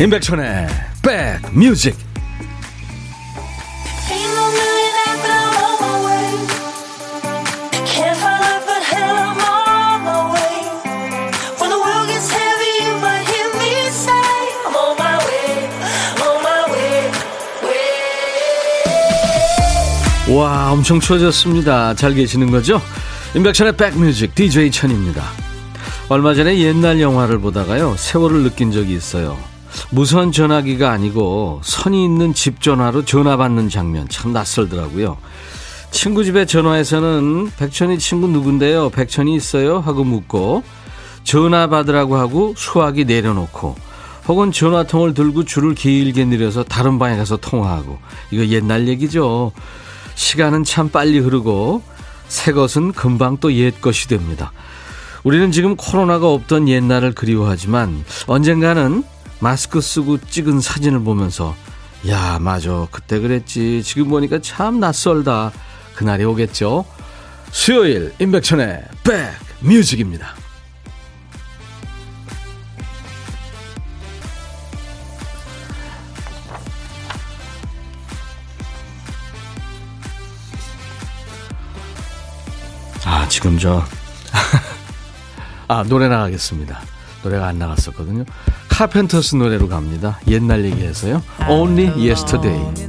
임백천의 백뮤직. 와 엄청 추워졌습니다. 잘 계시는 거죠? 임백천의 백뮤직 DJ 천입니다. 얼마 전에 옛날 영화를 보다가요 세월을 느낀 적이 있어요 무선 전화기가 아니고 선이 있는 집 전화로 전화 받는 장면 참 낯설더라고요. 친구 집에 전화해서는 백천이 친구 누군데요? 백천이 있어요? 하고 묻고 전화 받으라고 하고 수화기 내려놓고 혹은 전화통을 들고 줄을 길게 늘려서 다른 방에 가서 통화하고 이거 옛날 얘기죠. 시간은 참 빨리 흐르고 새 것은 금방 또 옛 것이 됩니다. 우리는 지금 코로나가 없던 옛날을 그리워하지만 언젠가는 마스크 쓰고 찍은 사진을 보면서 야 맞아. 그때 그랬지. 지금 보니까 참 낯설다. 그날이 오겠죠. 수요일 임백천의 백뮤직입니다. 아 지금 저 아 노래 나가겠습니다 노래가 안 나갔었거든요. 카펜터스 노래로 갑니다. 옛날 얘기해서요. Only Yesterday.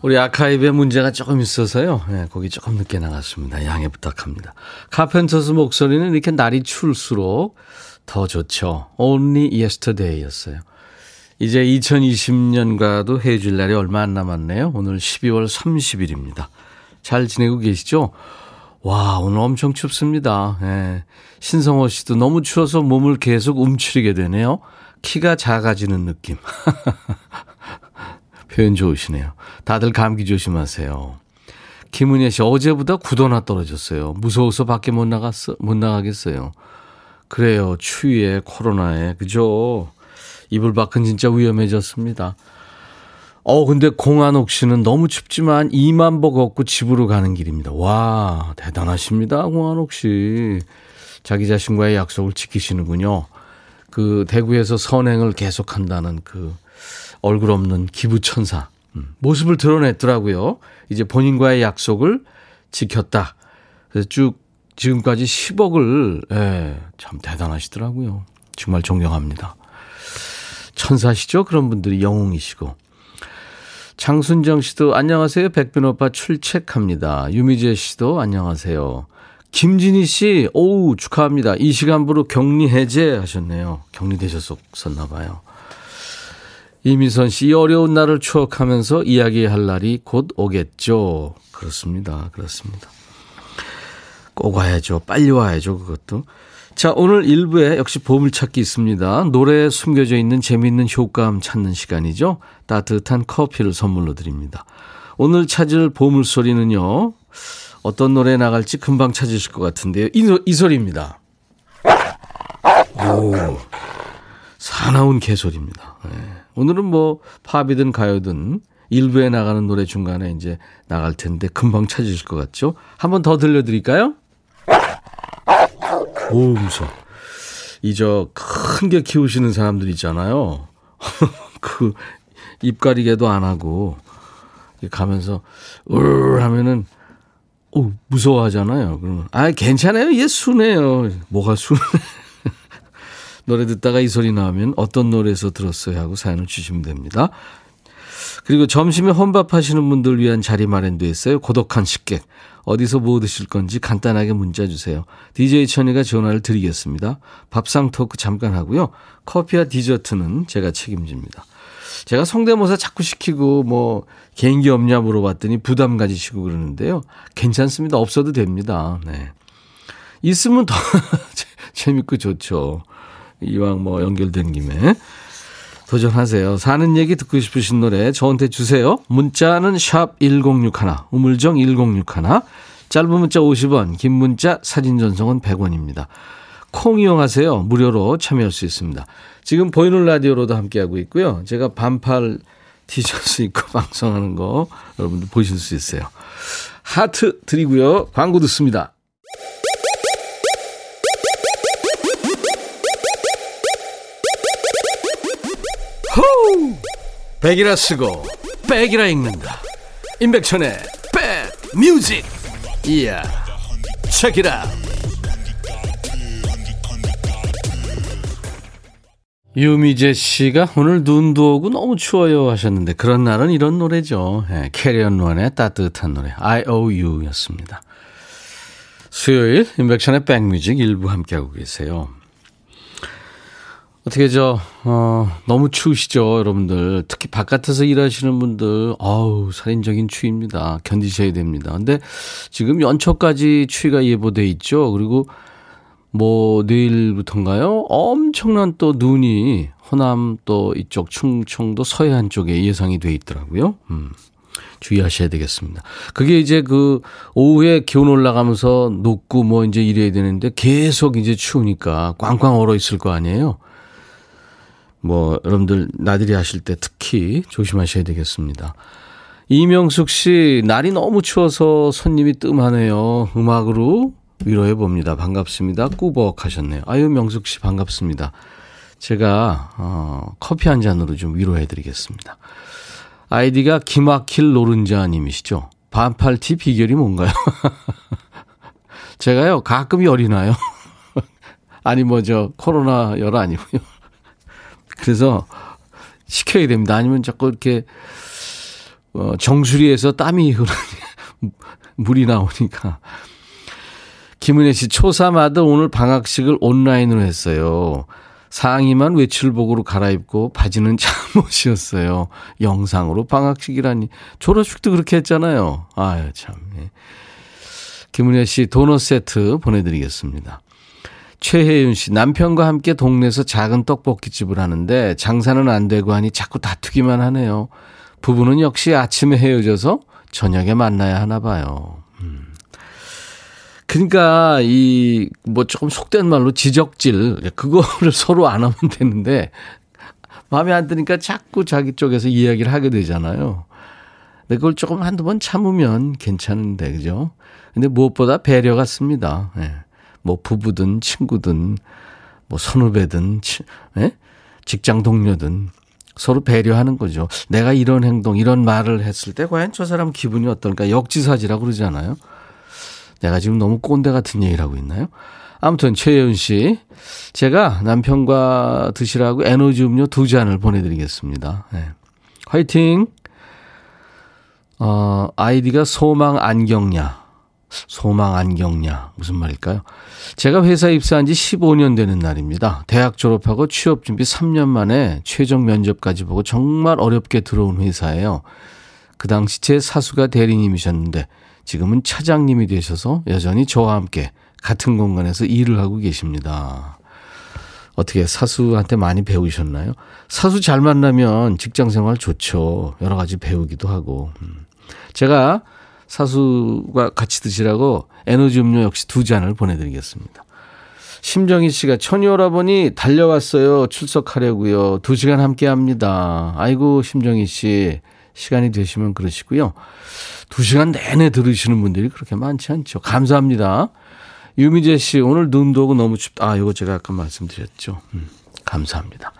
우리 아카이브에 문제가 조금 있어서요. 네, 곡이 조금 늦게 나갔습니다. 양해 부탁합니다. 카펜터스 목소리는 이렇게 날이 추울수록 더 좋죠. Only Yesterday 였어요. 이제 2020년과도 해줄 날이 얼마 안 남았네요. 오늘 12월 30일입니다. 잘 지내고 계시죠? 와, 오늘 엄청 춥습니다. 예. 신성호 씨도 너무 추워서 몸을 계속 움츠리게 되네요. 키가 작아지는 느낌. 표현 좋으시네요. 다들 감기 조심하세요. 김은혜 씨, 어제보다 9도나 떨어졌어요. 무서워서 밖에 못 나갔어, 못 나가겠어요. 그래요. 추위에, 코로나에. 그죠? 이불 밖은 진짜 위험해졌습니다. 어, 근데 공한옥 씨는 너무 춥지만 2만 보 걷고 집으로 가는 길입니다. 와, 대단하십니다. 공한옥 씨. 자기 자신과의 약속을 지키시는군요. 그 대구에서 선행을 계속한다는 그 얼굴 없는 기부천사. 음, 모습을 드러냈더라고요. 이제 본인과의 약속을 지켰다. 그래서 쭉 지금까지 10억을, 예, 참 대단하시더라고요. 정말 존경합니다. 천사시죠? 그런 분들이 영웅이시고. 장순정 씨도 안녕하세요. 백빈 오빠 출첵합니다. 유미재 씨도 안녕하세요. 김진희 씨, 오우, 축하합니다. 이 시간부로 격리 해제 하셨네요. 격리되셨었나 봐요. 이미선 씨, 이 어려운 날을 추억하면서 이야기할 날이 곧 오겠죠. 그렇습니다. 그렇습니다. 꼭 와야죠. 빨리 와야죠. 그것도. 자, 오늘 1부에 역시 보물찾기 있습니다. 노래에 숨겨져 있는 재미있는 효과음 찾는 시간이죠. 따뜻한 커피를 선물로 드립니다. 오늘 찾을 보물소리는요. 어떤 노래 나갈지 금방 찾으실 것 같은데요. 이, 이 소리입니다. 오, 사나운 개소리입니다. 네. 오늘은 뭐 팝이든 가요든 일부에 나가는 노래 중간에 이제 나갈 텐데 금방 찾으실 것 같죠? 한번 더 들려드릴까요? 오, 무서워. 이저 큰게 키우시는 사람들 있잖아요. 그 입가리개도 안 하고 가면서 울 하면은 오 무서워하잖아요. 그러면 아 괜찮아요. 얘 순해요. 뭐가 순해? 노래 듣다가 이 소리 나오면 어떤 노래에서 들었어요 하고 사연을 주시면 됩니다. 그리고 점심에 혼밥 하시는 분들 위한 자리 마련돼 있어요. 고독한 식객. 어디서 뭐 드실 건지 간단하게 문자 주세요. DJ 천이가 전화를 드리겠습니다. 밥상 토크 잠깐 하고요. 커피와 디저트는 제가 책임집니다. 제가 성대모사 자꾸 시키고 뭐 개인기 없냐 물어봤더니 부담 가지시고 그러는데요. 괜찮습니다. 없어도 됩니다. 네. 있으면 더 재밌고 좋죠. 이왕 뭐 연결된 김에. 도전하세요. 사는 얘기 듣고 싶으신 노래 저한테 주세요. 문자는 샵 1061, 우물정 1061. 짧은 문자 50원, 긴 문자 사진 전송은 100원입니다. 콩 이용하세요. 무료로 참여할 수 있습니다. 지금 보이는 라디오로도 함께하고 있고요. 제가 반팔 티셔츠 입고 방송하는 거 여러분들 보실 수 있어요. 하트 드리고요. 광고 듣습니다. 호우! 백이라 쓰고 백이라 읽는다. 임백천의 백 Music. 이야. 책이라. 유미재 씨가 오늘 눈도 오고 너무 추워요 하셨는데 그런 날은 이런 노래죠. 네, 캐리 앤 론의 따뜻한 노래 I O U 였습니다. 수요일 임백천의 백Music 일부 함께하고 계세요. 어떻게 저 어, 너무 추우시죠, 여러분들. 특히 바깥에서 일하시는 분들, 아우 살인적인 추위입니다. 견디셔야 됩니다. 근데 지금 연초까지 추위가 예보돼 있죠. 그리고 뭐 내일부터인가요? 엄청난 또 눈이 호남 또 이쪽 충청도 서해안 쪽에 예상이 돼 있더라고요. 음. 주의하셔야 되겠습니다. 그게 이제 그 오후에 기온 올라가면서 녹고 뭐 이제 이래야 되는데 계속 이제 추우니까 꽝꽝 얼어 있을 거 아니에요. 뭐 여러분들 나들이 하실 때 특히 조심하셔야 되겠습니다. 이명숙 씨, 날이 너무 추워서 손님이 뜸하네요. 음악으로 위로해 봅니다. 반갑습니다. 꾸벅 하셨네요. 아유, 명숙 씨 반갑습니다. 제가, 어, 커피 한 잔으로 좀 위로해 드리겠습니다. 아이디가 기막힐 노른자 님이시죠. 반팔티 비결이 뭔가요? 제가요, 가끔 열이 나요. 아니, 뭐, 저, 코로나 열 아니고요. 그래서 시켜야 됩니다. 아니면 자꾸 이렇게 어, 정수리에서 땀이 흐르니 물이 나오니까. 김은혜 씨, 초3 아들 오늘 방학식을 온라인으로 했어요. 상의만 외출복으로 갈아입고 바지는 잠옷이었어요. 영상으로 방학식이라니. 졸업식도 그렇게 했잖아요. 아유, 참. 예. 김은혜 씨, 도넛 세트 보내드리겠습니다. 최혜윤 씨, 남편과 함께 동네에서 작은 떡볶이집을 하는데 장사는 안 되고 하니 자꾸 다투기만 하네요. 부부는 역시 아침에 헤어져서 저녁에 만나야 하나 봐요. 음. 그러니까 이 뭐 조금 속된 말로 지적질 그거를 서로 안 하면 되는데 마음에 안 드니까 자꾸 자기 쪽에서 이야기를 하게 되잖아요. 근데 그걸 조금 한두 번 참으면 괜찮은데 그죠? 근데 무엇보다 배려 같습니다. 예. 뭐 부부든 친구든 뭐 선후배든 예? 직장 동료든 서로 배려하는 거죠. 내가 이런 행동, 이런 말을 했을 때 과연 저 사람 기분이 어떨까? 역지사지라고 그러잖아요. 내가 지금 너무 꼰대 같은 얘기를 하고 있나요? 아무튼 최예은 씨, 제가 남편과 드시라고 에너지 음료 두 잔을 보내드리겠습니다. 네. 화이팅! 어, 아이디가 소망 안경냐. 소망 안경냐. 무슨 말일까요? 제가 회사 입사한 지 15년 되는 날입니다. 대학 졸업하고 취업 준비 3년 만에 최종 면접까지 보고 정말 어렵게 들어온 회사예요. 그 당시 제 사수가 대리님이셨는데 지금은 차장님이 되셔서 여전히 저와 함께 같은 공간에서 일을 하고 계십니다. 어떻게 사수한테 많이 배우셨나요? 사수 잘 만나면 직장 생활 좋죠. 여러 가지 배우기도 하고. 음. 제가 사수가 같이 드시라고 에너지 음료 역시 두 잔을 보내드리겠습니다. 심정희 씨가 천이오라버니 달려왔어요. 출석하려고요. 두 시간 함께 합니다. 아이고 심정희 씨 시간이 되시면 그러시고요. 두 시간 내내 들으시는 분들이 그렇게 많지 않죠. 감사합니다. 유미재 씨 오늘 눈도 오고 너무 춥다. 아 이거 제가 아까 말씀드렸죠. 음, 감사합니다.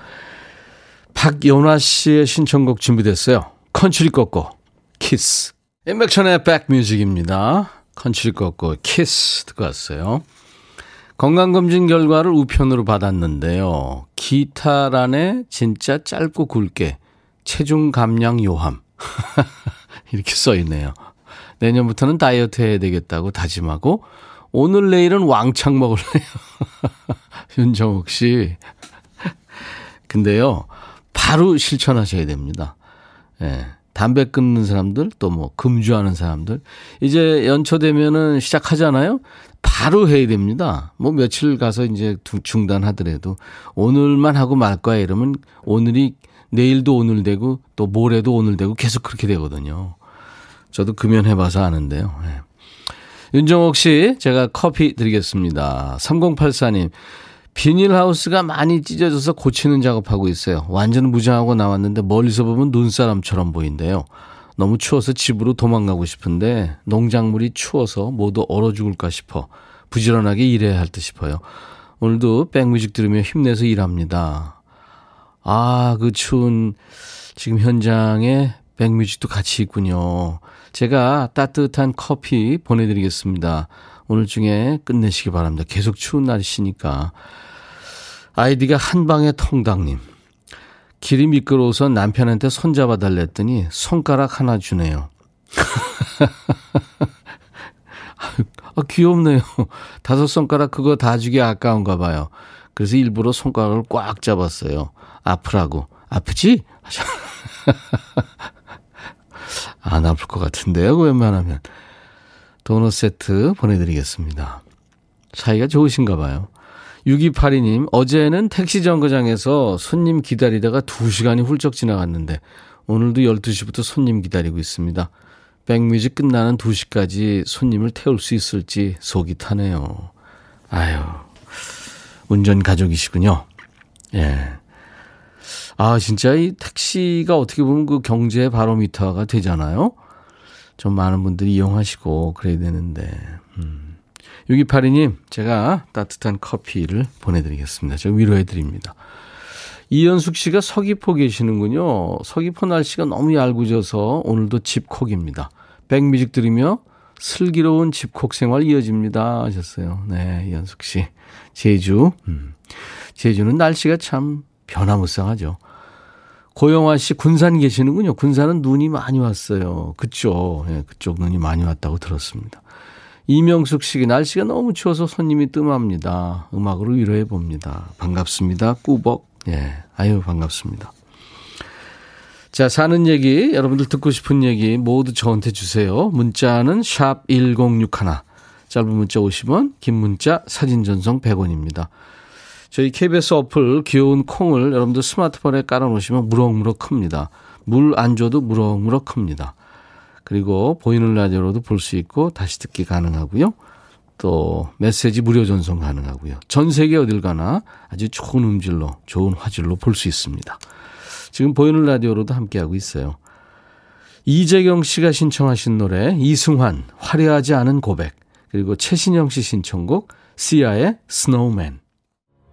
박연화 씨의 신청곡 준비됐어요. 컨츄리 꺾고 키스. 임백천의 백Music입니다. 컨츄리 꺾고 키스 듣고 왔어요. 건강검진 결과를 우편으로 받았는데요. 기타란에 진짜 짧고 굵게 체중 감량 요함. 이렇게 써 있네요. 내년부터는 다이어트 해야 되겠다고 다짐하고 오늘 내일은 왕창 먹을래요. 윤정욱 씨. 근데요. 바로 실천하셔야 됩니다. 예. 네. 담배 끊는 사람들 또 뭐 금주하는 사람들 이제 연초 되면은 시작하잖아요. 바로 해야 됩니다. 뭐 며칠 가서 이제 중단하더라도 오늘만 하고 말 거야 이러면 오늘이 내일도 오늘 되고 또 모레도 오늘 되고 계속 그렇게 되거든요. 저도 금연해봐서 아는데요. 네. 윤정옥 씨, 제가 커피 드리겠습니다. 3084님, 비닐하우스가 많이 찢어져서 고치는 작업하고 있어요. 완전 무장하고 나왔는데 멀리서 보면 눈사람처럼 보인대요. 너무 추워서 집으로 도망가고 싶은데 농작물이 추워서 모두 얼어 죽을까 싶어 부지런하게 일해야 할 듯 싶어요. 오늘도 백뮤직 들으며 힘내서 일합니다. 아, 그 추운 지금 현장에 백뮤직도 같이 있군요. 제가 따뜻한 커피 보내드리겠습니다. 오늘 중에 끝내시기 바랍니다. 계속 추운 날이시니까. 아이디가 한방의 통당님. 길이 미끄러워서 남편한테 손잡아 달랬더니 손가락 하나 주네요. 아, 귀엽네요. 다섯 손가락 그거 다 주기 아까운가 봐요. 그래서 일부러 손가락을 꽉 잡았어요. 아프라고. 아프지? 안 아플 것 같은데요, 웬만하면. 도넛 세트 보내드리겠습니다. 사이가 좋으신가 봐요. 6282님, 어제는 택시 정거장에서 손님 기다리다가 2시간이 훌쩍 지나갔는데, 오늘도 12시부터 손님 기다리고 있습니다. 백뮤직 끝나는 2시까지 손님을 태울 수 있을지 속이 타네요. 아유, 운전 가족이시군요. 예. 아, 진짜 이 택시가 어떻게 보면 그 경제 바로미터가 되잖아요. 좀 많은 분들이 이용하시고 그래야 되는데. 음. 6282님, 제가 따뜻한 커피를 보내드리겠습니다. 제가 위로해드립니다. 이연숙 씨가 서귀포 계시는군요. 서귀포 날씨가 너무 얄궂어서 오늘도 집콕입니다. 백뮤직 들으며 슬기로운 집콕 생활 이어집니다. 하셨어요. 네, 이연숙 씨. 제주. 음. 제주는 날씨가 참 변화무쌍하죠. 고영화 씨 군산 계시는군요. 군산은 눈이 많이 왔어요. 그쪽, 예, 그쪽 눈이 많이 왔다고 들었습니다. 이명숙 씨, 날씨가 너무 추워서 손님이 뜸합니다. 음악으로 위로해 봅니다. 반갑습니다. 꾸벅. 예, 아유, 반갑습니다. 자, 사는 얘기, 여러분들 듣고 싶은 얘기 모두 저한테 주세요. 문자는 샵 1061. 짧은 문자 50원, 긴 문자 사진 전송 100원입니다. 저희 KBS 어플 귀여운 콩을 여러분들 스마트폰에 깔아놓으시면 무럭무럭 큽니다. 물 안 줘도 무럭무럭 큽니다. 그리고 보이는 라디오로도 볼 수 있고 다시 듣기 가능하고요. 또 메시지 무료 전송 가능하고요. 전 세계 어딜 가나 아주 좋은 음질로 좋은 화질로 볼 수 있습니다. 지금 보이는 라디오로도 함께하고 있어요. 이재경 씨가 신청하신 노래 이승환 화려하지 않은 고백 그리고 최신영 씨 신청곡 시아의 Snowman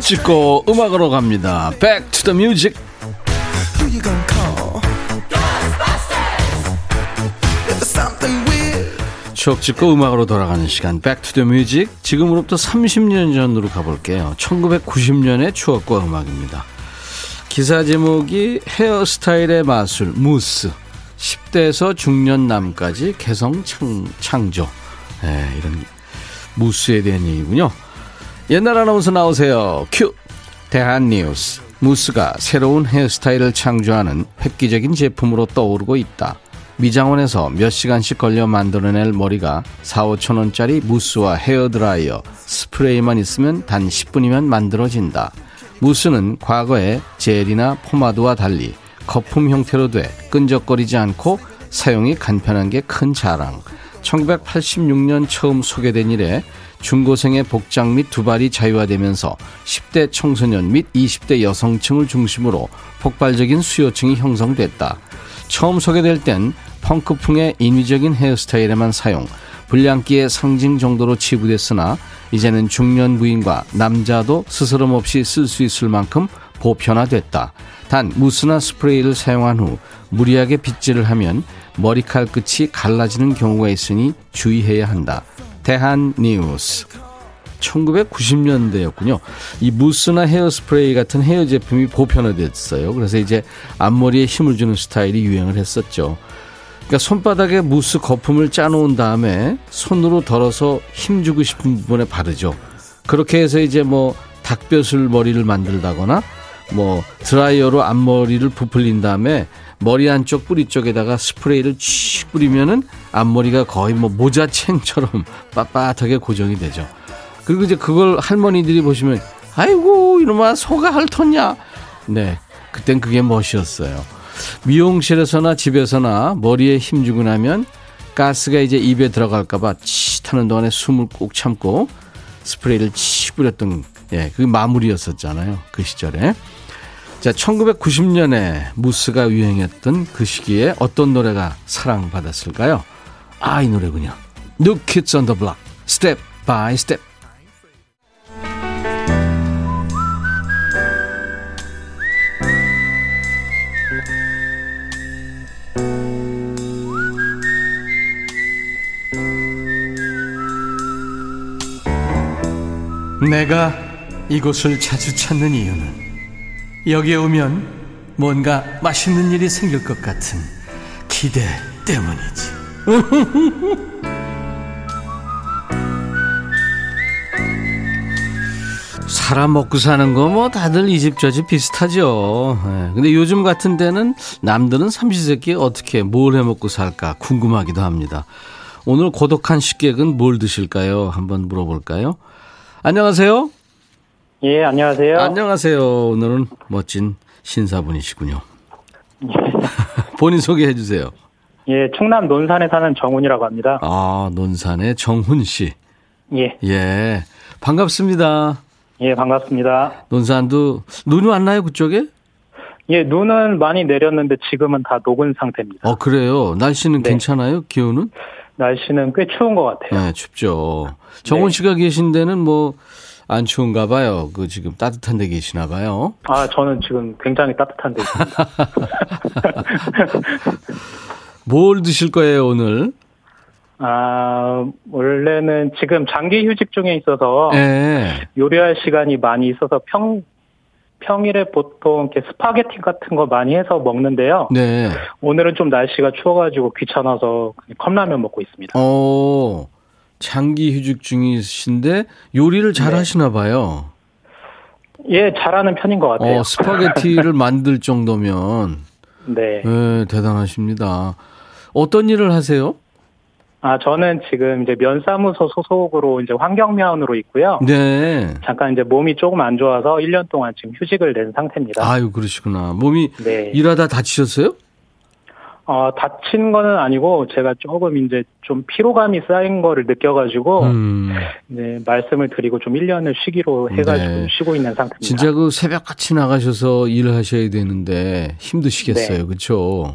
추억 찍고 음악으로 갑니다. Back to the music. 추억 찍고 음악으로 돌아가는 시간 Back to the music. 지금으로부터 30년 전으로 가볼게요. 1990년의 추억과 음악입니다. 기사 제목이 헤어스타일의 마술 무스 10대에서 중년 남까지 개성 창, 창조 네, 이런 무스에 대한 얘기군요. 옛날 아나운서 나오세요. 큐. 대한뉴스. 무스가 새로운 헤어스타일을 창조하는 획기적인 제품으로 떠오르고 있다. 미장원에서 몇 시간씩 걸려 만들어낼 머리가 4, 5천 원짜리 무스와 헤어드라이어, 스프레이만 있으면 단 10분이면 만들어진다. 무스는 과거에 젤이나 포마드와 달리 거품 형태로 돼 끈적거리지 않고 사용이 간편한 게 큰 자랑. 1986년 처음 소개된 이래 중고생의 복장 및 두발이 자유화되면서 10대 청소년 및 20대 여성층을 중심으로 폭발적인 수요층이 형성됐다. 처음 소개될 땐 펑크풍의 인위적인 헤어스타일에만 사용, 불량기의 상징 정도로 치부됐으나 이제는 중년 부인과 남자도 스스럼 없이 쓸 수 있을 만큼 보편화됐다. 단 무스나 스프레이를 사용한 후 무리하게 빗질을 하면 머리칼 끝이 갈라지는 경우가 있으니 주의해야 한다. 대한 뉴스. 1990년대였군요. 이 무스나 헤어스프레이 같은 헤어 제품이 보편화됐어요. 그래서 이제 앞머리에 힘을 주는 스타일이 유행을 했었죠. 그러니까 손바닥에 무스 거품을 짜놓은 다음에 손으로 덜어서 힘주고 싶은 부분에 바르죠. 그렇게 해서 이제 뭐 닭뼈슬 머리를 만들다거나 뭐 드라이어로 앞머리를 부풀린 다음에 머리 안쪽 뿌리 쪽에다가 스프레이를 칙 뿌리면은 앞머리가 거의 뭐 모자챙처럼 빳빳하게 고정이 되죠. 그리고 이제 그걸 할머니들이 보시면 아이고 이놈아 소가 핥았냐. 네, 그땐 그게 멋이었어요. 미용실에서나 집에서나 머리에 힘주고 나면 가스가 이제 입에 들어갈까봐 치타는 동안에 숨을 꼭 참고 스프레이를 치 뿌렸던 예, 그 마무리였었잖아요. 그 시절에. 자, 1990년에 무스가 유행했던 그 시기에 어떤 노래가 사랑받았을까요? 아, 이 노래군요. New Kids on the Block, Step by Step. 내가 이곳을 자주 찾는 이유는 여기에 오면 뭔가 맛있는 일이 생길 것 같은 기대 때문이지. 사람 먹고 사는 거 뭐 다들 이 집 저 집 비슷하죠. 예. 근데 요즘 같은 때는 남들은 삼시세끼 어떻게 뭘 해 먹고 살까 궁금하기도 합니다. 오늘 고독한 식객은 뭘 드실까요? 한번 물어볼까요? 안녕하세요. 예, 안녕하세요. 안녕하세요. 오늘은 멋진 신사분이시군요. 본인 소개해 주세요. 예, 충남 논산에 사는 정훈이라고 합니다. 아, 논산의 정훈 씨. 예. 예. 반갑습니다. 예, 반갑습니다. 논산도 눈이 왔나요, 그쪽에? 예, 눈은 많이 내렸는데 지금은 다 녹은 상태입니다. 어, 그래요. 날씨는 네. 괜찮아요? 기온은? 날씨는 꽤 추운 것 같아요. 네, 춥죠. 정훈 네. 씨가 계신 데는 뭐 안 추운가 봐요. 그 지금 따뜻한 데 계시나 봐요. 아, 저는 지금 굉장히 따뜻한 데 있습니다. 뭘 드실 거예요, 오늘? 아, 원래는 지금 장기 휴직 중에 있어서 예. 요리할 시간이 많이 있어서 평, 평일에 보통 이렇게 스파게티 같은 거 많이 해서 먹는데요. 네. 오늘은 좀 날씨가 추워가지고 귀찮아서 컵라면 먹고 있습니다. 어, 장기 휴직 중이신데 요리를 잘 네. 하시나 봐요. 예, 잘하는 편인 것 같아요. 어, 스파게티를 만들 정도면 네. 네, 대단하십니다. 어떤 일을 하세요? 아, 저는 지금 이제 면사무소 소속으로 이제 환경미화원으로 있고요. 네. 잠깐 이제 몸이 조금 안 좋아서 1년 동안 지금 휴직을 낸 상태입니다. 아유, 그러시구나. 몸이 네. 일하다 다치셨어요? 어, 다친 거는 아니고 제가 조금 이제 좀 피로감이 쌓인 거를 느껴가지고 음. 이제 말씀을 드리고 좀 1년을 쉬기로 해가지고 네. 쉬고 있는 상태입니다. 진짜 그 새벽 같이 나가셔서 일을 하셔야 되는데 힘드시겠어요. 네. 그렇죠?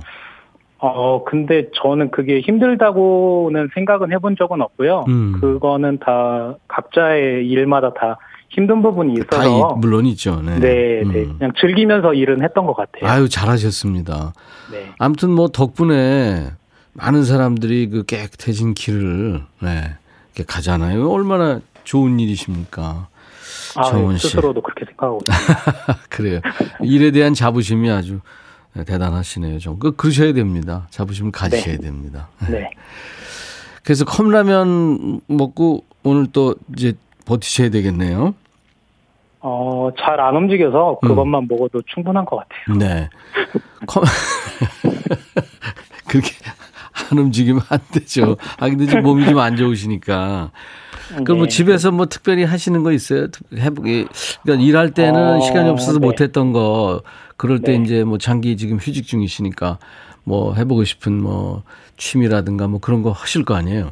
어, 근데 저는 그게 힘들다고는 생각은 해본 적은 없고요. 음. 그거는 다 각자의 일마다 다 힘든 부분이 다 있어서 이- 물론 있죠. 네. 네, 네. 음. 그냥 즐기면서 일은 했던 것 같아요. 아유, 잘하셨습니다. 네. 아무튼 뭐 덕분에 많은 사람들이 그 깨끗해진 길을 네, 이렇게 가잖아요. 얼마나 좋은 일이십니까? 아, 정원 씨. 스스로도 그렇게 생각하고. 그래요. 일에 대한 자부심이 아주 대단하시네요. 좀 그, 그러셔야 됩니다. 자부심을 가지셔야 됩니다. 네. 그래서 컵라면 먹고 오늘 또 이제 버티셔야 되겠네요. 어, 잘 안 움직여서 음. 그것만 먹어도 충분한 것 같아요. 네. 컵... 그렇게 안 움직이면 안 되죠. 아, 근데 지금 몸이 좀 안 좋으시니까. 그럼 뭐 네. 집에서 뭐 특별히 하시는 거 있어요? 해보기. 그러니까 일할 때는 어, 시간이 없어서 네. 못했던 거, 그럴 때 네. 이제 뭐 장기 지금 휴직 중이시니까 뭐 해보고 싶은 뭐 취미라든가 뭐 그런 거 하실 거 아니에요?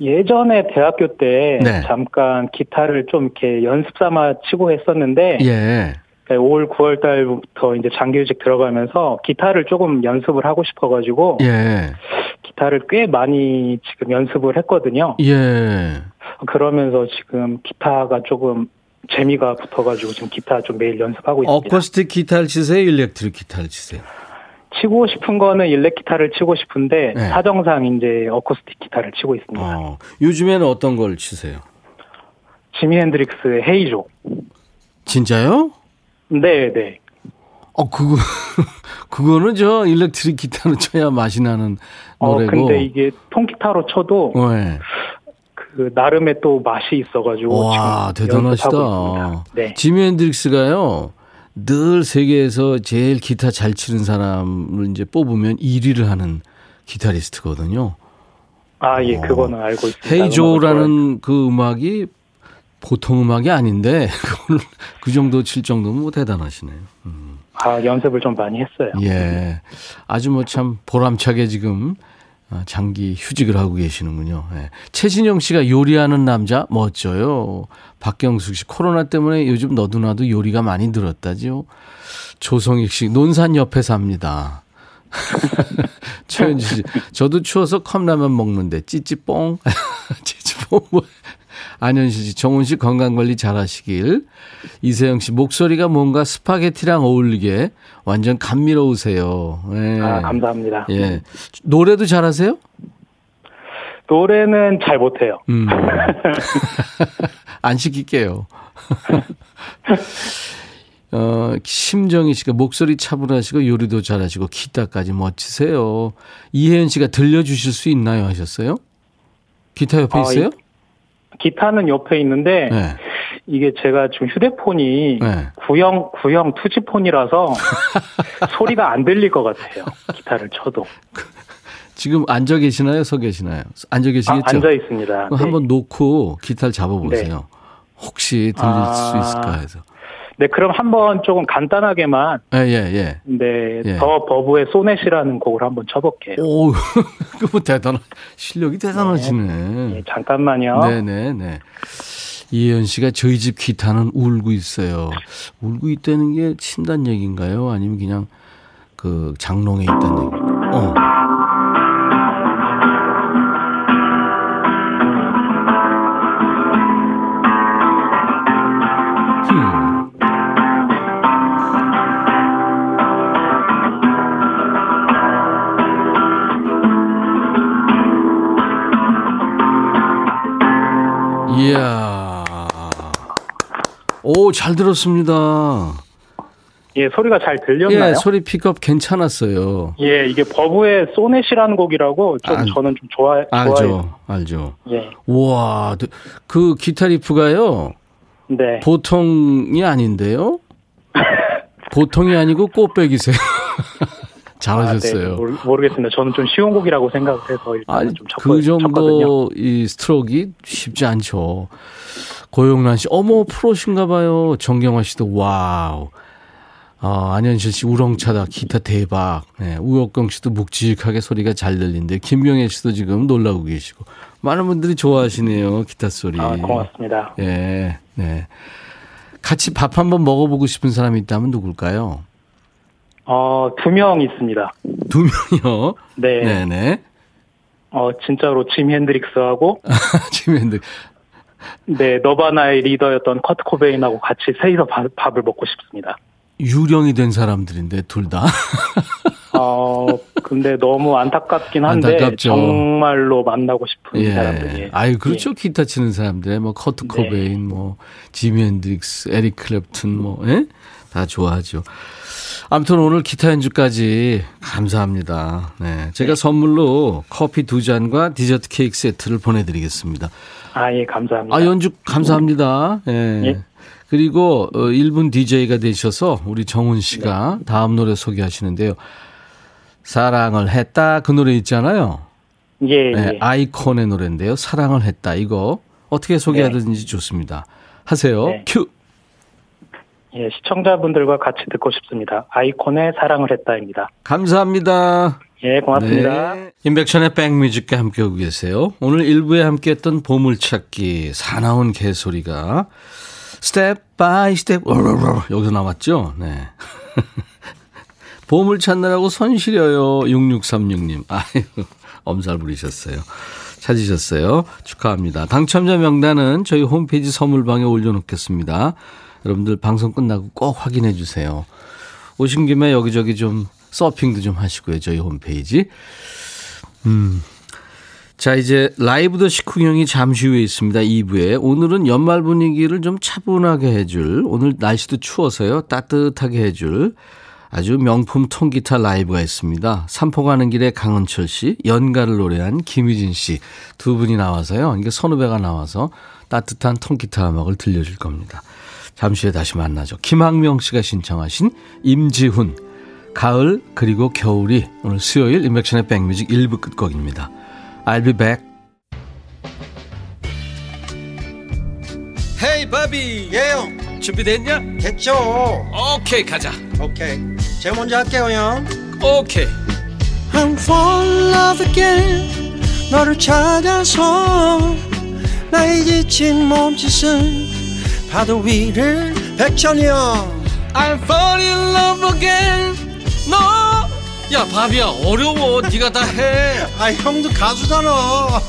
예전에 대학교 때 네. 잠깐 기타를 좀 이렇게 연습 삼아 치고 했었는데 예. 올 9월 달부터 이제 장기휴직 들어가면서 기타를 조금 연습을 하고 싶어 가지고 예. 기타를 꽤 많이 지금 연습을 했거든요. 예. 그러면서 지금 기타가 조금 재미가 붙어가지고 지금 기타 좀 매일 연습하고 있습니다. 어쿠스틱 기타를 치세요? 일렉트릭 기타를 치세요? 치고 싶은 거는 일렉 기타를 치고 싶은데 네. 사정상 이제 어쿠스틱 기타를 치고 있습니다. 어, 요즘에는 어떤 걸 치세요? 지미 핸드릭스의 헤이조. 진짜요? 네, 네. 어, 그거, 그거는 저 일렉트릭 기타로 쳐야 맛이 나는 어, 노래고. 근데 이게 통기타로 쳐도 네. 그 나름의 또 맛이 있어가지고 와, 대단하시다. 네. 지미 핸드릭스가요, 늘 세계에서 제일 기타 잘 치는 사람을 이제 뽑으면 1위를 하는 기타리스트거든요. 아, 예, 그거는 알고 있습니다. 헤이조라는 그 음악이 보통 음악이 아닌데, 그걸 그 정도 칠 정도면 뭐 대단하시네요. 음. 아, 연습을 좀 많이 했어요. 예. 아주 뭐 참 보람차게 지금 아, 장기 휴직을 하고 계시는군요. 예. 최진영 씨가 요리하는 남자 멋져요. 박경숙 씨 코로나 때문에 요즘 너도나도 요리가 많이 늘었다죠. 조성익 씨 논산 옆에 삽니다. 최현주 씨 저도 추워서 컵라면 먹는데 찌찌뽕 찌찌뽕 뭐. 안현실 씨 정훈 씨 건강관리 잘 하시길 이세영 씨 목소리가 뭔가 스파게티랑 어울리게 완전 감미로우세요. 예. 아, 감사합니다. 예. 노래도 잘 하세요? 노래는 잘 못해요. 음. 안 시킬게요. 어, 심정희 씨가 목소리 차분하시고 요리도 잘하시고 기타까지 멋지세요. 이혜연 씨가 들려주실 수 있나요 하셨어요? 기타 옆에 아, 있어요? 기타는 옆에 있는데 네. 이게 제가 지금 휴대폰이 네. 구형 구형 투지폰이라서 소리가 안 들릴 것 같아요. 기타를 쳐도 지금 앉아 계시나요? 서 계시나요? 앉아 아, 계시겠죠? 앉아 있습니다. 네. 한번 놓고 기타를 잡아 보세요. 혹시 들릴 아. 수 있을까 해서. 네, 그럼 한번 조금 간단하게만 예, 예, 예. 네, 예. 더 버브의 소넷이라는 곡을 한번 쳐볼게요. 오, 그뭐 대단한, 실력이 대단하시네. 예, 잠깐만요. 네네네. 이혜연 씨가 저희 집 기타는 울고 있어요. 울고 있다는 게 친단 얘기인가요? 아니면 그냥 그 장롱에 있다는 얘기? 어. 오, 잘 들었습니다. 예, 소리가 잘 들렸나요? 예, 소리 픽업 괜찮았어요. 예, 이게 버브의 Sonnet이라는 곡이라고 좀 알- 저는 좀 좋아 좋아해요. 알죠, 알죠. 예, 우와, 그 기타 riff가요, 네. 보통이 아닌데요? 보통이 아니고 곱빼기세요. 잘하셨어요. 아, 네, 모르, 모르겠습니다. 저는 좀 쉬운 곡이라고 생각해서 일단 아니, 좀 쳤거, 그 쳤거든요. 정도 이 스트로크가 쉽지 않죠. 고용란 씨, 어머, 프로신가 봐요. 정경화 씨도 와우. 아, 안현실 씨 우렁차다. 기타 대박. 네, 우혁경 씨도 묵직하게 소리가 잘 들린데 김경애 씨도 지금 놀라고 계시고 많은 분들이 좋아하시네요. 기타 소리. 아, 고맙습니다. 예. 네. 같이 밥 한번 먹어보고 싶은 사람이 있다면 누굴까요? 어, 두 명 있습니다. 두 명이요. 네. 네네. 어, 진짜로 지미 핸드릭스하고 지금 근데 네, 너바나의 리더였던 커트 코베인하고 같이 셋이서 밥, 밥을 먹고 싶습니다. 유령이 된 사람들인데 둘 다. 어, 근데 너무 안타깝긴 한데 안타깝죠. 정말로 만나고 싶은 사람들이. 예. 아유, 그렇죠. 기타 치는 사람들. 뭐, 커트 네. 코베인, 뭐, 지미 핸드릭스, 에릭 클랩튼, 뭐, 예? 다 좋아하죠. 아무튼 오늘 기타 연주까지 감사합니다. 네. 제가 선물로 커피 두 잔과 디저트 케이크 세트를 보내드리겠습니다. 아, 예, 감사합니다. 아, 연주 감사합니다. 예. 예. 그리고 어, 1분 DJ가 되셔서 우리 정훈 씨가 다음 노래 소개하시는데요. 사랑을 했다 그 노래 있잖아요. 예, 네, 예. 아이콘의 노래인데요. 사랑을 했다 이거 어떻게 소개하든지 좋습니다. 하세요. 네. 큐. 예, 시청자분들과 같이 듣고 싶습니다. 아이콘의 사랑을 했다입니다. 감사합니다. 예, 고맙습니다. 네. 임백천의 백뮤직과 함께하고 계세요. 오늘 일부에 함께했던 보물찾기 사나운 개소리가 Step by Step 여기서 나왔죠. 네. 보물 찾느라고 손 시려요. 6636님. 아유, 엄살 부리셨어요. 찾으셨어요. 축하합니다. 당첨자 명단은 저희 홈페이지 선물방에 올려놓겠습니다. 여러분들 방송 끝나고 꼭 확인해 주세요. 오신 김에 여기저기 좀 서핑도 좀 하시고요. 저희 홈페이지. 음. 자, 이제 라이브 더 식후경이 잠시 후에 있습니다. 2부에. 오늘은 연말 분위기를 좀 차분하게 해줄, 오늘 날씨도 추워서요. 따뜻하게 해줄 아주 명품 통기타 라이브가 있습니다. 삼포 가는 길에 강은철 씨, 연가를 노래한 김유진 씨 두 분이 나와서요. 이게 선후배가 나와서 따뜻한 통기타 음악을 들려줄 겁니다. 잠시 후에 다시 만나죠. 김학명 씨가 신청하신 임지훈, 가을 그리고 겨울이 오늘 수요일 인백션의 백뮤직 1부 끝곡입니다. I'll be back. 헤이 바비 예영 준비됐냐? 됐죠 오케이 가자 오케이 제가 먼저 할게요 형 오케이 I'm fall in love again 너를 찾아서 나의 지친 몸짓은 파도 위를 백천이 형 I'm fall in love again. 너야 바비야 어려워. 네가 다해. 아 형도 가수잖아.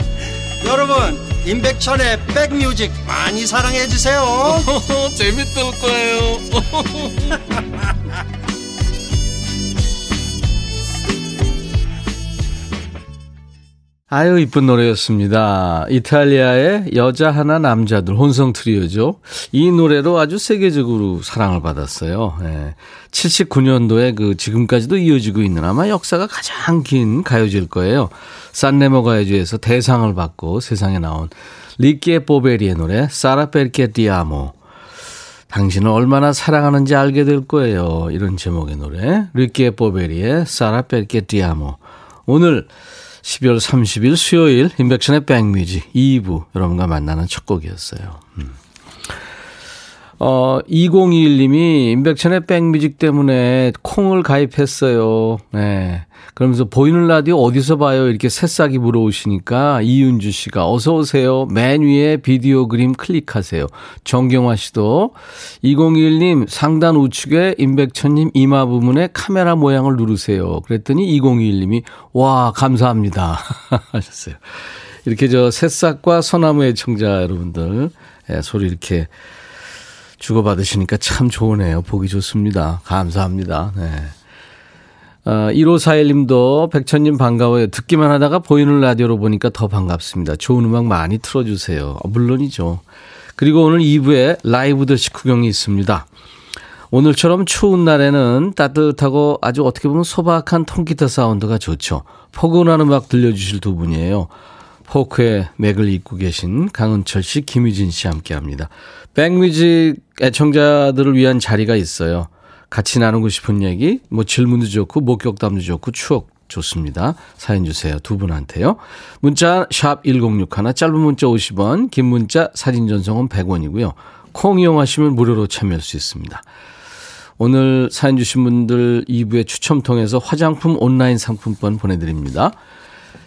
여러분 임백천의 백뮤직 많이 사랑해 주세요. 재밌을 거예요 아유, 이쁜 노래였습니다. 이탈리아의 여자 하나 남자들 혼성 트리오죠. 이 노래로 아주 세계적으로 사랑을 받았어요. 예. 79년도에 그 지금까지도 이어지고 있는 아마 역사가 가장 긴 가요제일 거예요. 산네모 가요제에서 대상을 받고 세상에 나온 리끼에 뽀베리의 노래 사라 페르케 디아모. 당신을 얼마나 사랑하는지 알게 될 거예요. 이런 제목의 노래. 리끼에 뽀베리의 사라 페르케 디아모. 오늘 12월 30일 수요일 인백션의 백뮤직 2부 여러분과 만나는 첫 곡이었어요. 음. 어, 2021님이 인백션의 백뮤직 때문에 콩을 가입했어요. 네. 그러면서 보이는 라디오 어디서 봐요? 이렇게 새싹이 물어오시니까 이윤주 씨가 어서 오세요. 맨 위에 비디오 그림 클릭하세요. 정경화 씨도 2021님 상단 우측에 임백천님 이마 부분에 카메라 모양을 누르세요. 그랬더니 2021님이 와 감사합니다 하셨어요. 이렇게 저 새싹과 소나무 의 청자 여러분들 예, 소리 이렇게 주고받으시니까 참 좋으네요. 보기 좋습니다. 감사합니다. 네. 어, 1541님도 백천님 반가워요. 듣기만 하다가 보이는 라디오로 보니까 더 반갑습니다. 좋은 음악 많이 틀어주세요. 어, 물론이죠. 그리고 오늘 2부에 라이브 더 식후경이 있습니다. 오늘처럼 추운 날에는 따뜻하고 아주 어떻게 보면 소박한 통기타 사운드가 좋죠. 포근한 음악 들려주실 두 분이에요. 포크의 맥을 입고 계신 강은철 씨, 김유진 씨 함께 합니다. 백뮤직 애청자들을 위한 자리가 있어요. 같이 나누고 싶은 얘기, 뭐 질문도 좋고, 목격담도 좋고, 추억 좋습니다. 사연 주세요. 두 분한테요. 문자 샵 1061, 짧은 문자 50원, 긴 문자 사진 전송은 100원이고요. 콩 이용하시면 무료로 참여할 수 있습니다. 오늘 사연 주신 분들 2부에 추첨 통해서 화장품 온라인 상품권 보내드립니다.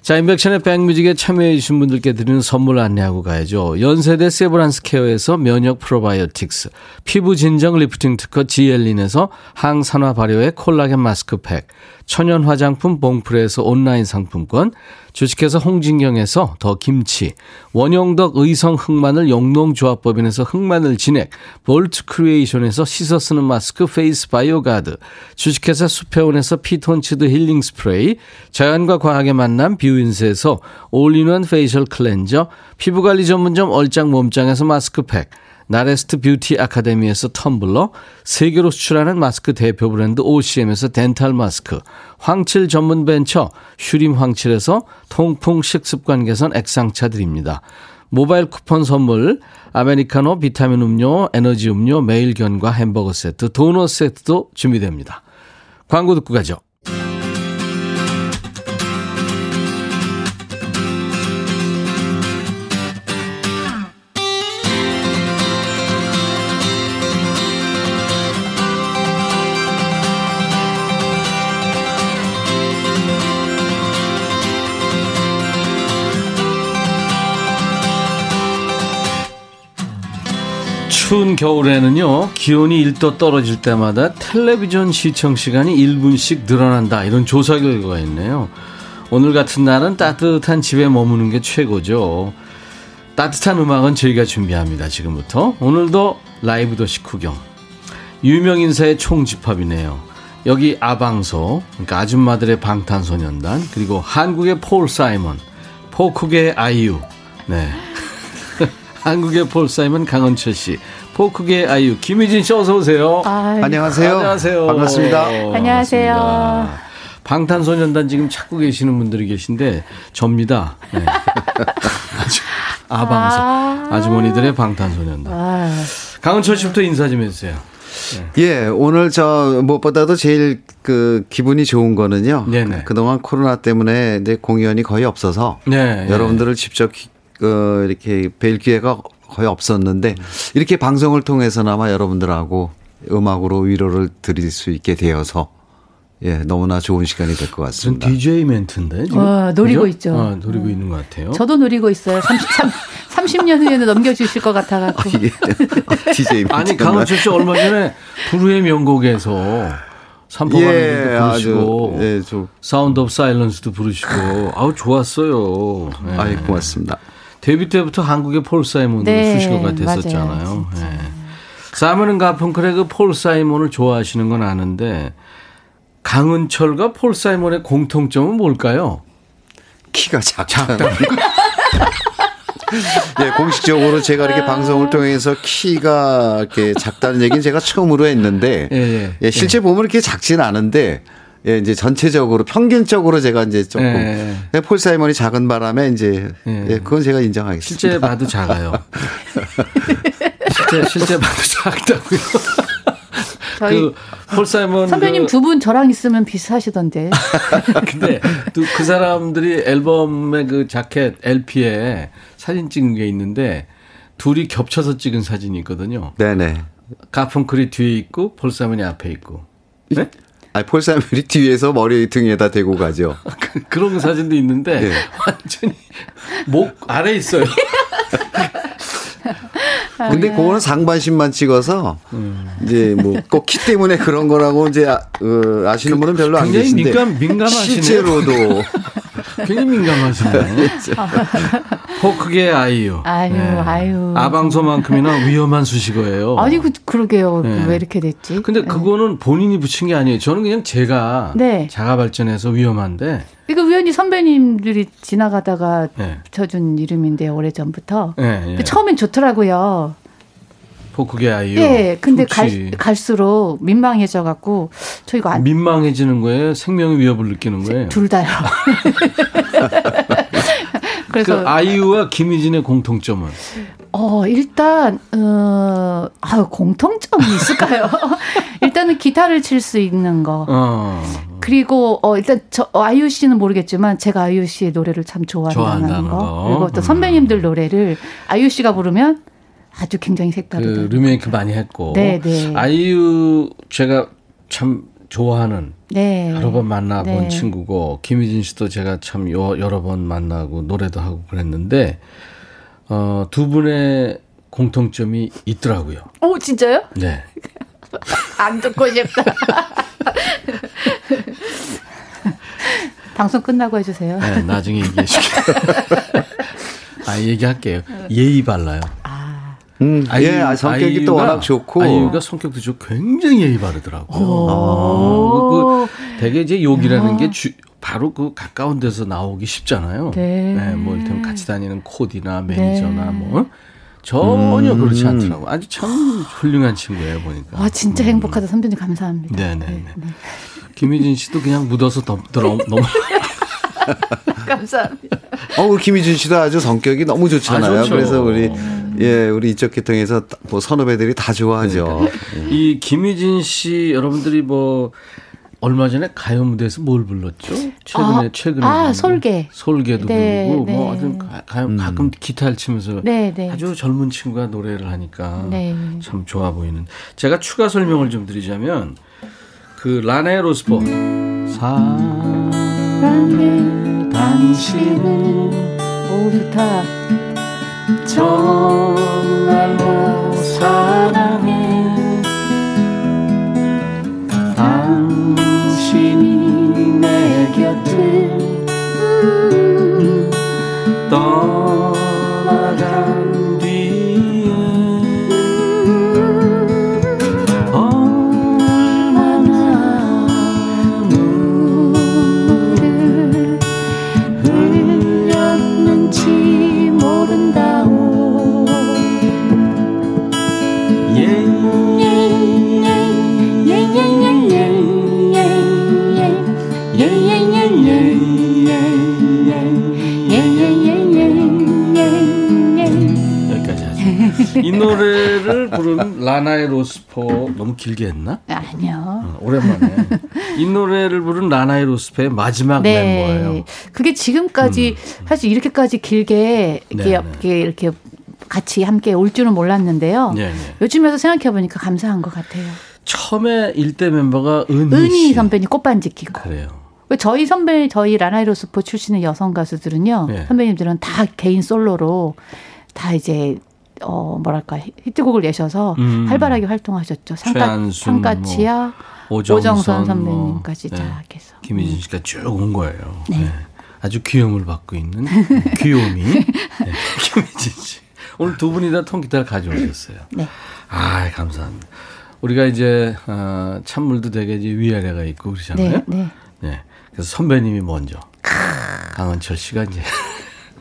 자, 임백천의 백뮤직에 참여해주신 분들께 드리는 선물 안내하고 가야죠. 연세대 세브란스 케어에서 면역 프로바이오틱스, 피부 진정 리프팅 특허 지엘린에서 항산화 발효의 콜라겐 마스크팩, 천연 화장품 봉프레에서 온라인 상품권, 주식회사 홍진경에서 더 김치, 원용덕 의성 흑마늘 영농조합법인에서 흑마늘 진액, 볼트 크리에이션에서 씻어 쓰는 마스크 페이스 바이오 가드, 주식회사 수페온에서 피톤치드 힐링 스프레이, 자연과 과학의 만남 뷰인스에서 all-in-one facial cleanser, 피부관리 전문점 얼짱 몸짱에서 마스크팩, 나레스트 뷰티 아카데미에서 텀블러, 세계로 수출하는 마스크 대표 브랜드 OCM에서 덴탈 마스크, 황칠 전문 벤처 슈림 황칠에서 통풍 식습관 개선 액상차 드립니다. 모바일 쿠폰 선물, 아메리카노 비타민 음료, 에너지 음료, 매일견과 햄버거 세트, 도넛 세트도 준비됩니다. 광고 듣고 가죠. 추운 겨울에는요, 기온이 1도 떨어질 때마다 텔레비전 시청 시간이 1분씩 늘어난다. 이런 조사 결과가 있네요. 오늘 같은 날은 따뜻한 집에 머무는 게 최고죠. 따뜻한 음악은 저희가 준비합니다. 지금부터. 오늘도 라이브 도시 구경. 유명 인사의 총집합이네요. 여기 아방소, 그러니까 아줌마들의 방탄소년단, 그리고 한국의 폴 사이먼, 포크계 아이유. 네. 한국의 폴 사이먼 강원철 씨. 포크계 아이유 김희진 씨 어서 오세요. 아, 안녕하세요. 안녕하세요. 반갑습니다. 안녕하세요. 반갑습니다. 방탄소년단 지금 찾고 계시는 분들이 계신데 접니다. 네. 아주 아방서 아. 아주머니들의 방탄소년단. 아, 강원철 씨부터 인사 좀 해주세요. 예, 오늘 저 무엇보다도 제일 그 기분이 좋은 거는요. 네네. 그동안 코로나 때문에 이제 공연이 거의 없어서 네. 여러분들을 직접 기- 어, 이렇게 뵐 기회가 거의 없었는데 이렇게 방송을 통해서나마 여러분들하고 음악으로 위로를 드릴 수 있게 되어서 예, 너무나 좋은 시간이 될 것 같습니다. DJ 멘트인데 지금 어, 노리고 그죠? 있죠. 어, 노리고 있는 것 같아요. 저도 노리고 있어요. 33, 30년 후에는 넘겨주실 것 같아갖고. 예. DJ 아니 강은철 씨 얼마 전에 불후의 명곡에서 삼포 가는 길도 예, 부르시고 아주 예, 좀 Sound of Silence도 부르시고 아우 좋았어요. 네. 아이 고맙습니다. 데뷔 때부터 한국의 폴 사이먼으로 네, 수식어가 됐었잖아요. 맞아요, 네. 사이먼은 가펑클의 그 폴 사이먼을 좋아하시는 건 아는데 강은철과 폴 사이먼의 공통점은 뭘까요? 키가 작다. 예, 공식적으로 제가 이렇게 방송을 통해서 키가 이렇게 작다는 얘기는 제가 처음으로 했는데, 예, 예. 예, 실제 보면 이렇게 작진 않은데, 예, 이제 전체적으로 평균적으로 제가 이제 조금 예. 예, 폴 사이먼이 작은 바람에 이제 예. 예, 그건 제가 인정하겠습니다. 실제 봐도 작아요. 실제 실제 봐도 작다고요. 저희 그폴 사이먼 선배님 그, 두분 저랑 있으면 비슷하시던데. 근데 또 그 사람들이 앨범의 그 자켓 LP에 사진 찍은 게 있는데 둘이 겹쳐서 찍은 사진이 있거든요. 네네. 가펑클이 뒤에 있고 폴 사이먼이 앞에 있고. 네? 아, 폴 사이먼이 뒤에서 머리 등에다 대고 가죠. 그- 그런 사진도 있는데 네. 완전히 목 아래 있어요. 근데 그거는 상반신만 찍어서 이제 뭐 꼭 키 때문에 그런 거라고 이제 아, 어, 아시는 분은 별로 안 계신데 민감 민감하시네요. 실제로도 굉장히 민감하시네. 포크계 아이유. 아유, 아유. 아방소만큼이나 위험한 수식어예요. 아니, 그, 그러게요. 네. 왜 이렇게 됐지? 근데 그거는 본인이 붙인 게 아니에요. 저는 그냥 제가 네. 자가 발전해서 위험한데. 이거 우연히 선배님들이 지나가다가 네. 붙여준 이름인데 오래전부터. 예, 예. 처음엔 좋더라고요. 포크계 아이유. 예, 근데 갈, 좋지. 갈 수록 민망해져 갖고 저 이거 안, 민망해지는 거예요. 생명의 위협을 느끼는 거예요. 둘 다요. 그 그래서 아이유와 김희진의 공통점은 어 일단 어 아유 공통점이 있을까요? 일단은 기타를 칠 수 있는 거. 어, 그리고 어 일단 저 어, 아이유 씨는 모르겠지만 제가 아이유 씨의 노래를 참 좋아한다는 좋아한다는 거. 거. 그리고 또 음. 선배님들 노래를 아이유 씨가 부르면 아주 굉장히 그 색다르다. 리메이크 많이 했고. 네, 네. 아이유 제가 참 좋아하는 네. 여러 번 만나본 네. 친구고 김희진 씨도 제가 참 여, 여러 번 만나고 노래도 하고 그랬는데 어, 두 분의 공통점이 있더라고요. 오 진짜요? 네. 안 듣고 싶다. 방송 끝나고 해주세요. 네, 나중에 얘기해 줄게요. 아, 얘기할게요. 예의 발라요. 음, 아이유- 예, 아, 성격이 또 아이유가- 워낙 좋고 아이유가 성격도 좋고 굉장히 예의 바르더라고요. 오. 어, 그, 되게 이제 욕이라는 게 주, 바로 그 가까운 데서 나오기 쉽잖아요. 네. 뭐 이를테면 같이 다니는 코디나 매니저나 네. 뭐 전혀 그렇지 않더라고. 아주 참 훌륭한 친구예요 보니까. 아 진짜 행복하다 선배님 감사합니다. 네네네. 김희진 씨도 그냥 묻어서 덮, 들어, 넘어. 감사합니다. 어, 우리 김희준 씨도 아주 성격이 너무 좋잖아요. 아. 그래서 우리 예, 우리 이쪽 계통에서 뭐 선후배들이 다 좋아하죠. 이 김희진 씨 여러분들이 뭐 얼마 전에 가요 무대에서 뭘 불렀죠? 최근에 아, 최근에 아, 부른 솔개. 솔개도 네, 부르고 네. 뭐 하여튼 가- 가요 가끔 기타를 치면서 네, 네. 아주 젊은 친구가 노래를 하니까 네. 참 좋아 보이는. 제가 추가 설명을 좀 드리자면 그 라네 로스포 사랑해 당신을 오 좋다. 정말로 사랑해 당신이 내 곁을 떠 노래를 부른 라나에로스포 너무 길게 했나? 아니요. 어, 오랜만에 이 노래를 부른 라나에로스포의 마지막 네. 멤버예요. 그게 지금까지 사실 이렇게까지 길게 이렇게, 음. 네, 네. 이렇게, 같이 함께 올 줄은 몰랐는데요. 네, 네. 요즘에서 생각해 보니까 감사한 것 같아요. 처음에 일대 멤버가 은희, 은희 씨. 선배님 꽃반지 끼고. 그래요. 저희 선배, 저희 라나에로스포 출신의 여성 가수들은요, 네. 선배님들은 다 개인 솔로로 다 이제, 어, 뭐랄까, 히트곡을 내셔서 음. 활발하게 활동하셨죠. 상가, 상가치야, 오정선, 오정선 뭐, 선배님까지 네. 다 해서. 김희진 씨가 쭉 온 거예요. 네. 네. 아주 귀염을 받고 있는 귀요미 네. 김희진 씨. 오늘 두 분이 다 통기타를 가져오셨어요. 네. 아, 감사합니다. 우리가 이제 어, 찬물도 되게 이제 위아래가 있고 그러잖아요. 네, 네. 네. 그래서 선배님이 먼저 강은철 씨가 이제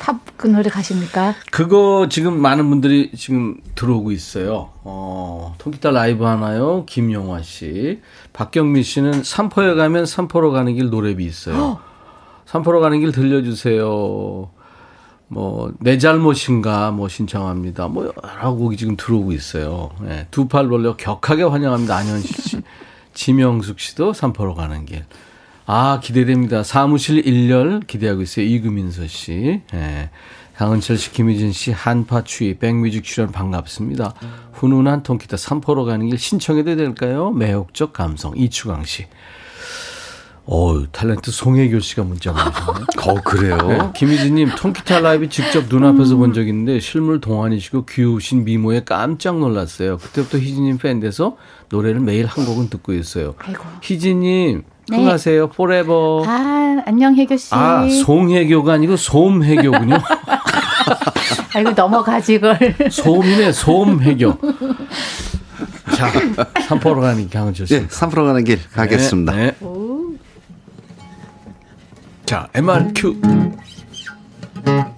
팝 그 노래 가십니까? 그거 지금 많은 분들이 지금 들어오고 있어요. 어, 통기타 라이브 하나요? 김용화 씨. 박경민 씨는 삼포에 가면 삼포로 가는 길 노래비 있어요. 삼포로 가는 길 들려주세요. 뭐, 내 잘못인가, 뭐, 신청합니다. 뭐, 여러 곡이 지금 들어오고 있어요. 예, 두팔 벌려 격하게 환영합니다. 안현실 씨. 지명숙 씨도 삼포로 가는 길. 아, 기대됩니다. 사무실 1열 기대하고 있어요. 이금인서 씨. 예. 강은철 씨, 김희진 씨, 한파 추위, 백뮤직 출연 반갑습니다. 훈훈한 통기타 삼포로 가는 길 신청해도 될까요? 매혹적 감성, 이추강 씨. 어 탤런트 송혜교 씨가 문자 보내셨네요. 어, 그래요? 네, 김희진님 통기타 라이브 직접 눈앞에서 본적 있는데 실물 동안이시고 귀여우신 미모에 깜짝 놀랐어요. 그때부터 희진님 팬 돼서 노래를 매일 한 곡은 듣고 있어요. 아이고. 희진님 네. 흥하세요 forever. 아, 안녕, 혜교 씨. 아 송혜교가 아니고 솜혜교군요. 아이고, 넘어가지, 이걸. 솜이네 솜혜교. 자 삼포로 가는 강은철 씨. 예, 3% 가는 길 가겠습니다. 네, 네. 자 MR 큐. 바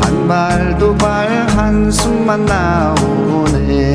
한발두발 한숨만 나오네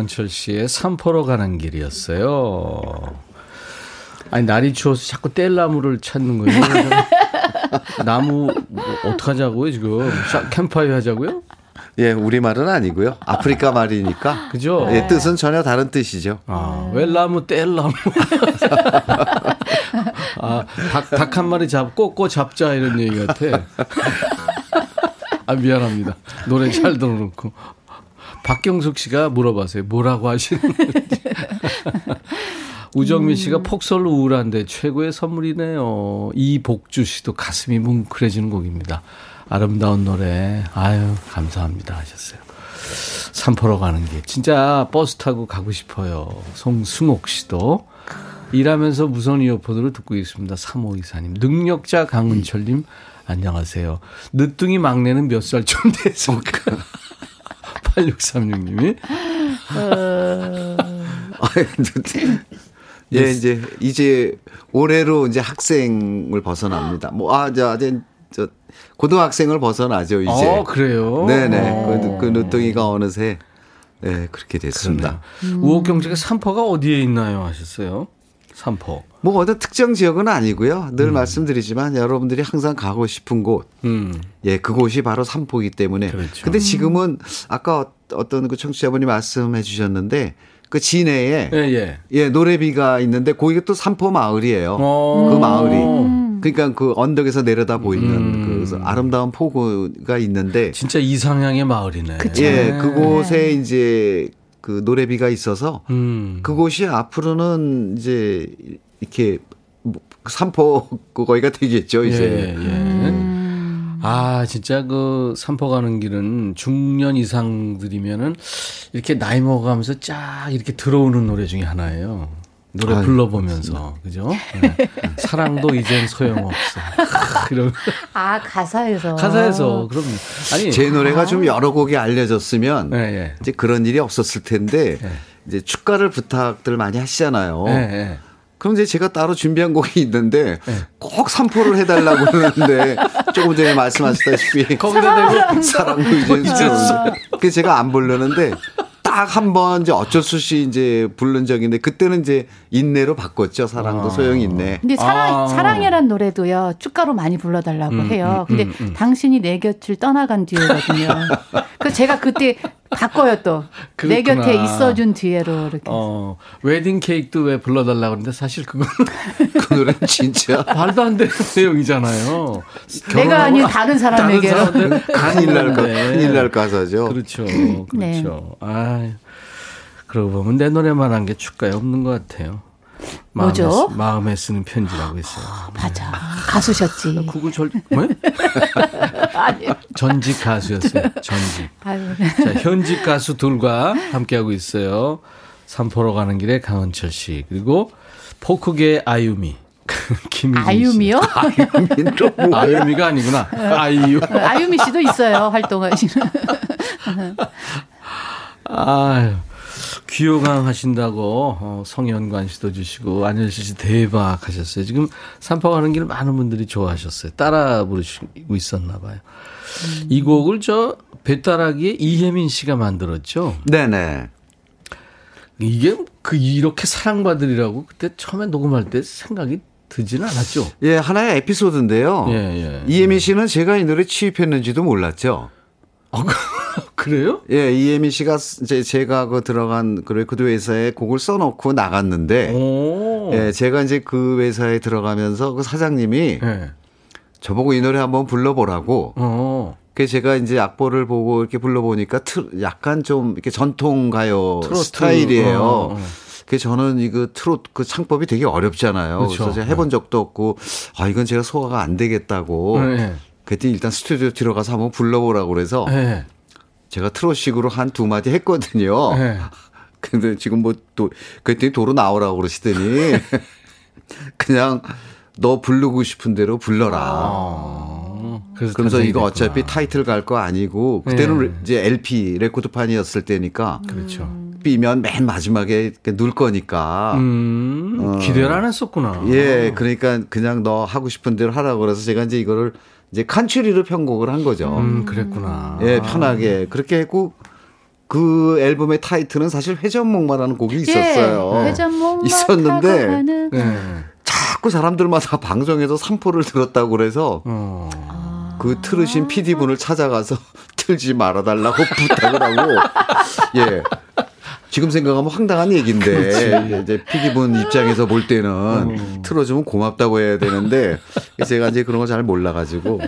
강은철 씨의 삼포로 가는 길이었어요. 아니 날이 추워서 자꾸 뗄나무를 찾는 거예요. 나무 뭐 어떡하자고요 지금 샤- 캠파이어 하자고요? 예, 우리 말은 아니고요. 아프리카 말이니까. 그죠? 예, 뜻은 전혀 다른 뜻이죠. 아, 웰나무 뗄나무. 아, 닭, 닭 한 마리 잡고 꼬 잡자 이런 얘기 같아. 아, 미안합니다. 노래 잘 들어놓고. 박경숙 씨가 물어봐세요. 뭐라고 하시는지. 우정민 씨가 폭설로 우울한데 최고의 선물이네요. 이복주 씨도 가슴이 뭉클해지는 곡입니다. 아름다운 노래. 아유, 감사합니다. 하셨어요. 산포로 가는 게 진짜 버스 타고 가고 싶어요. 송승옥 씨도 일하면서 무선 이어폰으로 듣고 있습니다. 3호 이사님, 능력자 강은철님 안녕하세요. 늦둥이 막내는 몇 살쯤 됐을까? 8636님이 예, 이제 이제 올해로 이제 학생을 벗어납니다. 뭐 아, 저, 저, 저 고등학생을 벗어나죠 이제. 어 그래요. 네네. 어. 그, 그 늦둥이가 어느새 네 그렇게 됐습니다. 우호 경제가 산포가 어디에 있나요? 하셨어요. 산포. 뭐 어떤 특정 지역은 아니고요. 늘 말씀드리지만 여러분들이 항상 가고 싶은 곳, 음. 예, 그곳이 바로 삼포이기 때문에. 그렇죠. 근데 지금은 아까 어떤 그 청취자분이 말씀해 주셨는데 그 진해에 예, 예. 예, 노래비가 있는데 거기가 또 삼포 마을이에요. 어. 그 마을이. 그러니까 그 언덕에서 내려다 보이는 음. 그 아름다운 포구가 있는데 진짜 이상향의 마을이네. 그쵸. 예, 그곳에 이제 그 노래비가 있어서 음. 그곳이 앞으로는 이제 이렇게 뭐 삼포 거기가 되겠죠, 이제. 예, 예. 아, 진짜 그 산포 가는 길은 중년 이상들이면은 이렇게 나이 먹어가면서 쫙 이렇게 들어오는 노래 중에 하나예요. 노래 아유, 불러보면서. 그죠? 네. 사랑도 이젠 소용없어. 이런 아 가사에서 가사에서 그럼 아니 제 노래가 좀 여러 곡이 알려졌으면 예, 예. 이제 그런 일이 없었을 텐데 예. 이제 축가를 부탁들 많이 하시잖아요. 예, 예. 그럼 이제 제가 따로 준비한 곡이 있는데 예. 꼭 삼포를 해달라고 그러는데 조금 전에 말씀하셨다시피 사랑도 이제 그래서 제가 안 부르는데 딱 한 번 이제 어쩔 수 없이 이제 부른 있는데 그때는 이제 인내로 바꿨죠. 사랑도 아. 소용이 있네. 근데 사랑 아. 사랑이란 노래도요 축가로 많이 불러달라고 음, 해요. 음, 근데 음, 음. 당신이 내 곁을 떠나간 뒤에거든요. 그 제가 그때 바꿔요 또내 그렇구나. 곁에 있어준 뒤에로 이렇게. 어, 웨딩 케이크도 왜 불러달라고 그러는데 사실 그건 그 노래는 진짜 말도 안 되는 내용이잖아요. 내가 아닌 다른 사람에게. 다른 사람들 큰일 날 가, 가는데. 큰일 날 가사죠. 그렇죠. 네. 그렇죠. 아 그러고 보면 내 노래만 한 게 축가에 없는 것 같아요. 마음에, 뭐죠? 쓰- 마음에 쓰는 편지라고 했어요. 맞아 가수셨지. 그거 절, 뭐? 전직 가수였어요. 전직. 아유. 자, 현직 가수 둘과 함께하고 있어요. 삼포로 가는 길에 강은철 씨, 그리고 포크계의 아유미. 아유미요? 아유미가 아니구나. 아이유. 아유미 씨도 있어요 활동하시는. 아유. 귀요강 하신다고 어, 성현관 씨도 주시고 안현실 씨 대박 하셨어요. 지금 삼포 가는 길 많은 분들이 좋아하셨어요. 따라 부르시고 있었나 봐요. 이 곡을 저 배따라기에 이혜민 씨가 만들었죠. 네네. 이게 그 이렇게 사랑받으리라고 그때 처음에 녹음할 때 생각이 들지는 않았죠. 예, 하나의 에피소드인데요. 예, 예. 이혜미 씨는 제가 이 노래 취입했는지도 몰랐죠. 어, 그래요? 예, 이혜미 씨가 이제 제가 그 들어간 그 레코드 회사에 곡을 써놓고 나갔는데, 오. 예, 제가 이제 그 회사에 들어가면서 그 사장님이 예. 저보고 이 노래 한번 불러보라고. 어. 그 제가 이제 악보를 보고 이렇게 불러보니까 트, 약간 좀 이렇게 전통 가요 트로트. 스타일이에요. 어, 어. 그 저는 이거 트롯 그 창법이 되게 어렵잖아요. 그 그렇죠. 래서 제가 해본 적도 없고 아 이건 제가 소화가 안 되겠다고. 네. 그랬더니 일단 스튜디오 들어가서 한번 불러보라고 그래서 예. 제가 트롯식으로 한 두 마디 했거든요. 예. 근데 지금 뭐 또 그랬더니 도로 나오라고 그러시더니 그냥 너 부르고 싶은 대로 불러라. 어. 그래서 탄생이 이거. 어차피 타이틀 갈 거 아니고 그때는 네. 이제 LP 레코드판이었을 때니까 그렇죠. B면 맨 마지막에 넣을 거니까 음, 기대를 안 했었구나. 예 그러니까 그냥 너 하고 싶은 대로 하라고 그래서 제가 이제 이거를 이제 칸츄리로 편곡을 한 거죠. 음, 그랬구나. 예 편하게 그렇게 했고 그 앨범의 타이틀은 사실 회전목마라는 곡이 있었어요. 예, 회전목마 있었는데 네. 자꾸 사람들마다 방송에서 삼포를 들었다고 그래서 어. 그 틀으신 PD분을 찾아가서 틀지 말아달라고 부탁을 하고 예. 지금 생각하면 황당한 얘기인데 이제 PD분 입장에서 볼 때는 틀어주면 고맙다고 해야 되는데 제가 이제 그런 거 잘 몰라가지고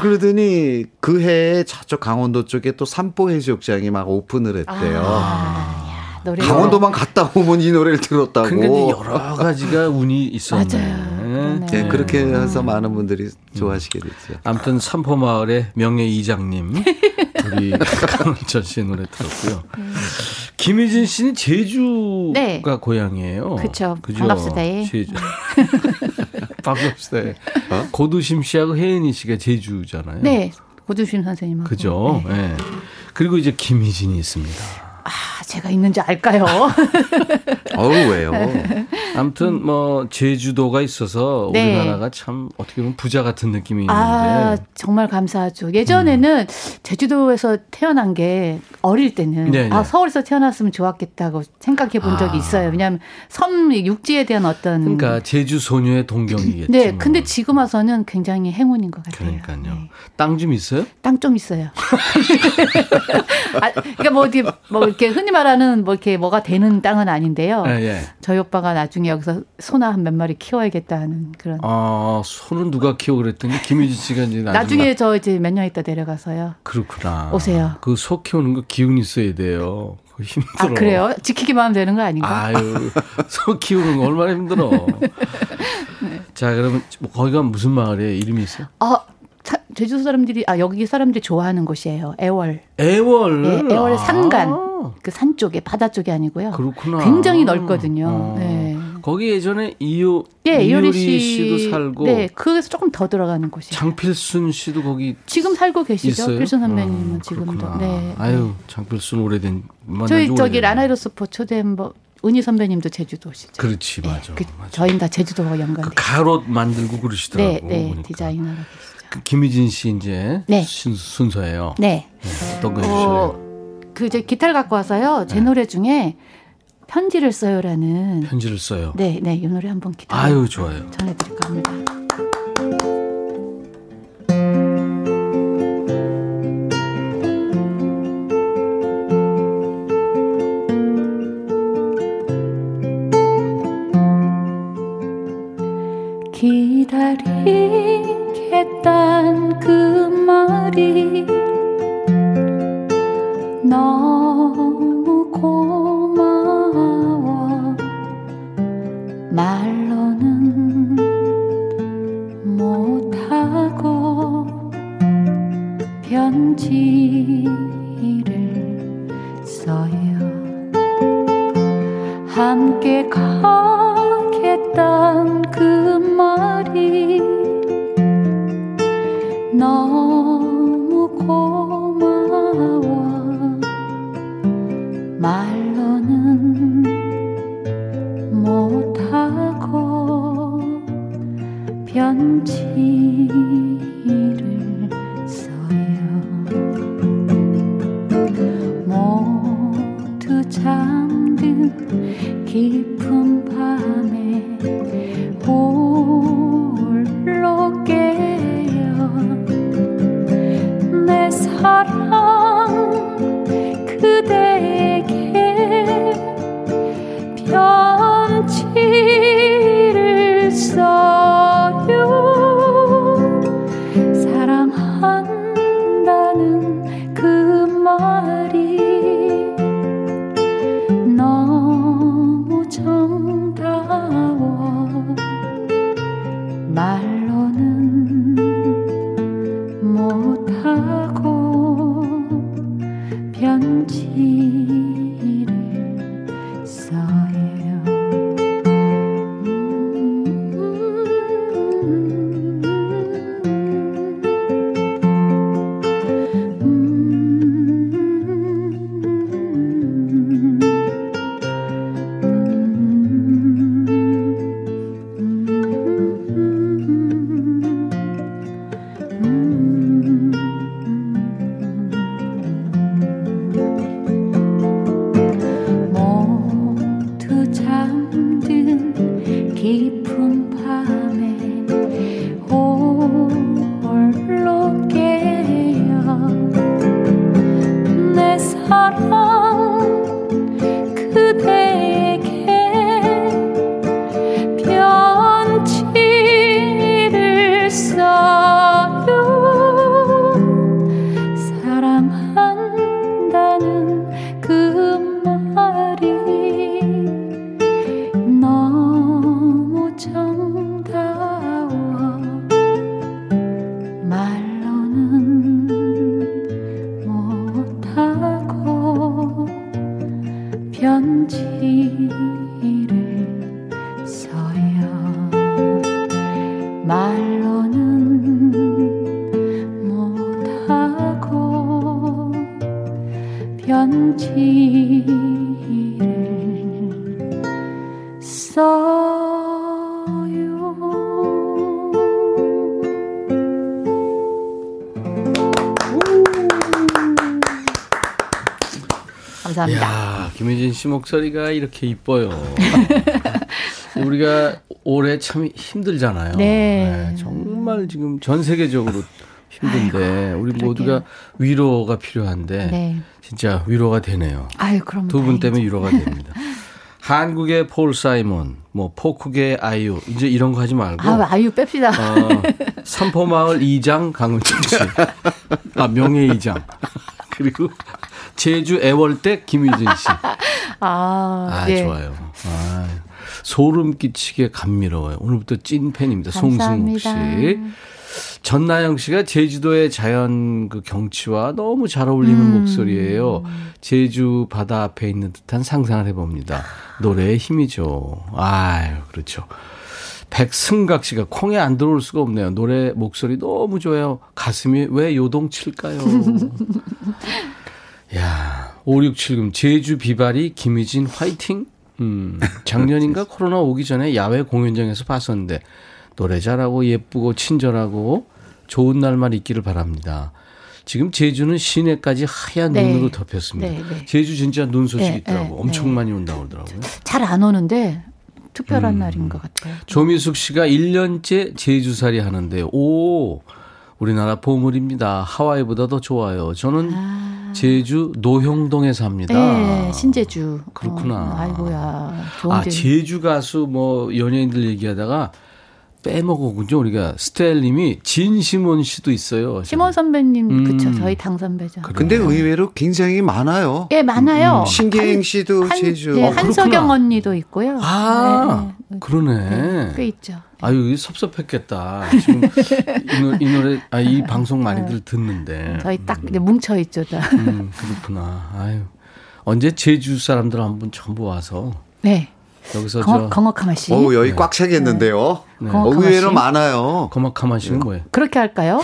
그러더니 그 해에 저쪽 강원도 쪽에 또 삼포 해수욕장이 막 오픈을 했대요. 노래 강원도만 갔다 오면 이 노래를 들었다고. 이제 여러 가지가 운이 있었네. 맞아요. 예, 그렇게 해서 많은 분들이 좋아하시게 됐죠. 아무튼 삼포마을의 명예 이장님 우리 강은철 씨의 노래 들었고요. 김혜진 씨는 제주가 네. 고향이에요. 그쵸. 그죠? 반갑습니다. 예. 제주. 반갑습니다. 어? 고두심 씨하고 혜은이 씨가 제주잖아요. 네. 고두신 선생님하고. 그죠? 네. 예. 그리고 이제 김희진이 있습니다. 아, 제가 있는지 알까요? 어우 왜요? 아무튼 뭐 제주도가 있어서 네. 우리나라가 참 어떻게 보면 부자 같은 느낌이 있는데 아, 정말 감사하죠. 예전에는 제주도에서 태어난 게 어릴 때는 네, 아, 네. 서울에서 태어났으면 좋았겠다고 생각해 본 적이 아. 있어요. 왜냐하면 섬 육지에 대한 어떤 그러니까 제주 소녀의 동경이겠죠. 네, 근데 지금 와서는 굉장히 행운인 것 같아요. 그러니까요. 네. 땅좀 있어요? 땅 좀 있어요. 아, 그러니까 뭐 어디 뭐 이렇게 흔히 말하는 뭐 이렇게 뭐가 되는 땅은 아닌데요. 예, 예. 저희 오빠가 나중에 여기서 소나 한 몇 마리 키워야겠다 하는 그런. 아, 소는 누가 키워 그랬더니 김유진 씨가 이제 나중에, 나중에 저 이제 몇 년 있다 내려가서요. 그렇구나. 오세요. 그 소 키우는 거 기운 있어야 돼요. 그거 힘들어. 아 그래요? 지키기만 하면 되는 거 아닌가? 아유, 소 키우는 거 얼마나 힘들어. 네. 자, 그러면 뭐 거기가 무슨 마을이에요? 이름이 있어요? 아, 사- 제주도 사람들이 아 여기 사람들이 좋아하는 곳이에요. 애월. 애월. 예, 애월의 아, 산간. 그산 쪽에 바다 쪽이 아니고요. 그렇구나. 굉장히 넓거든요. 어. 네. 거기 예전에 이효 예, 이효리 씨 씨도 살고 네, 그에서 조금 더 들어가는 곳이에요. 장필순 씨도 거기 지금 살고 계시죠? 있어요? 필순 선배님은 어, 지금도. 그렇구나. 네. 아유, 장필순 오래된 저희 지 저기. 라나이로스포 초대 뭐 은희 선배님도 제주도시죠. 그렇지, 맞아. 그, 맞아. 저희는 다 제주도와 그 연관돼. 가롯 만들고 그러시더라고. 네, 네, 보니까. 디자이너로 계시죠. 그 김희진 씨 이제 네. 순, 순서예요. 네. 어떤 거 해주실래요? 어, 그 이제 기타를 갖고 와서요. 제 노래 중에 편지를 써요라는 편지를 써요. 네, 네, 이 노래 한번 기타 아유, 좋아요. 전해드릴까 합니다. 기다리겠단 그 말이 너 내 씨 목소리가 이렇게 이뻐요. 우리가 올해 참 힘들잖아요. 네. 정말 지금 전 세계적으로 힘든데 우리 모두가 위로가 필요한데 네. 진짜 위로가 되네요. 아유, 그럼 두 분. 때문에 위로가 됩니다. 한국의 폴 사이먼, 뭐 포크의 아이유 이제 이런 거 하지 말고 아, 아유 뺍시다. 어, 삼포마을 이장 강은철 씨, 아 명예 이장 그리고 제주 애월댁 김유진 씨. 아, 아, 네. 좋아요. 아, 소름 끼치게 감미로워요. 오늘부터 찐 팬입니다. 송승욱 씨. 전나영 씨가 제주도의 자연 그 경치와 너무 잘 어울리는 음. 목소리예요. 제주 바다 앞에 있는 듯한 상상을 해봅니다. 노래의 힘이죠. 아유, 그렇죠. 백승각 씨가 콩에 안 들어올 수가 없네요. 노래 목소리 너무 좋아요. 가슴이 왜 요동칠까요? 야, 5670 제주 비바리 김희진 화이팅. 음, 작년인가 코로나 오기 전에 야외 공연장에서 봤었는데 노래 잘하고 예쁘고 친절하고 좋은 날만 있기를 바랍니다. 지금 제주는 시내까지 하얀 네. 눈으로 덮였습니다. 네, 네. 제주 진짜 눈 소식 네, 있더라고. 네, 엄청 네. 많이 온다고 그러더라고요. 잘 안 오는데 특별한 음. 날인 것 같아요. 조미숙 씨가 1년째 제주살이 하는데요. 오, 우리나라 보물입니다. 하와이보다 더 좋아요. 저는 제주 노형동에 삽니다. 네, 신제주. 그렇구나. 어, 아이고야. 좋은 아, 데. 제주 가수 뭐 연예인들 얘기하다가 빼먹었군요. 우리가 스텔님이 진시몬 씨도 있어요. 심원 선배님, 음. 그쵸. 저희 당 선배죠. 근데 의외로 굉장히 많아요. 예, 많아요. 음, 신기행 한- 씨도 한, 제주. 네, 어, 한석영 그렇구나. 언니도 있고요. 아, 네, 네. 그러네. 네, 꽤 있죠. 아유, 이게 섭섭했겠다. 지금 이, 노, 이 노래, 아, 이 방송 많이들 듣는데. 저희 딱 이제 뭉쳐 있죠, 다. 음, 그렇구나. 아유. 언제 제주 사람들 한번 전부 와서 네. 여기서 저 건어카마 씨. 어 여기 꽉 차겠는데요. 네. 의외로 씨. 많아요. 거막하마 씨는 뭐예요? 그렇게 할까요?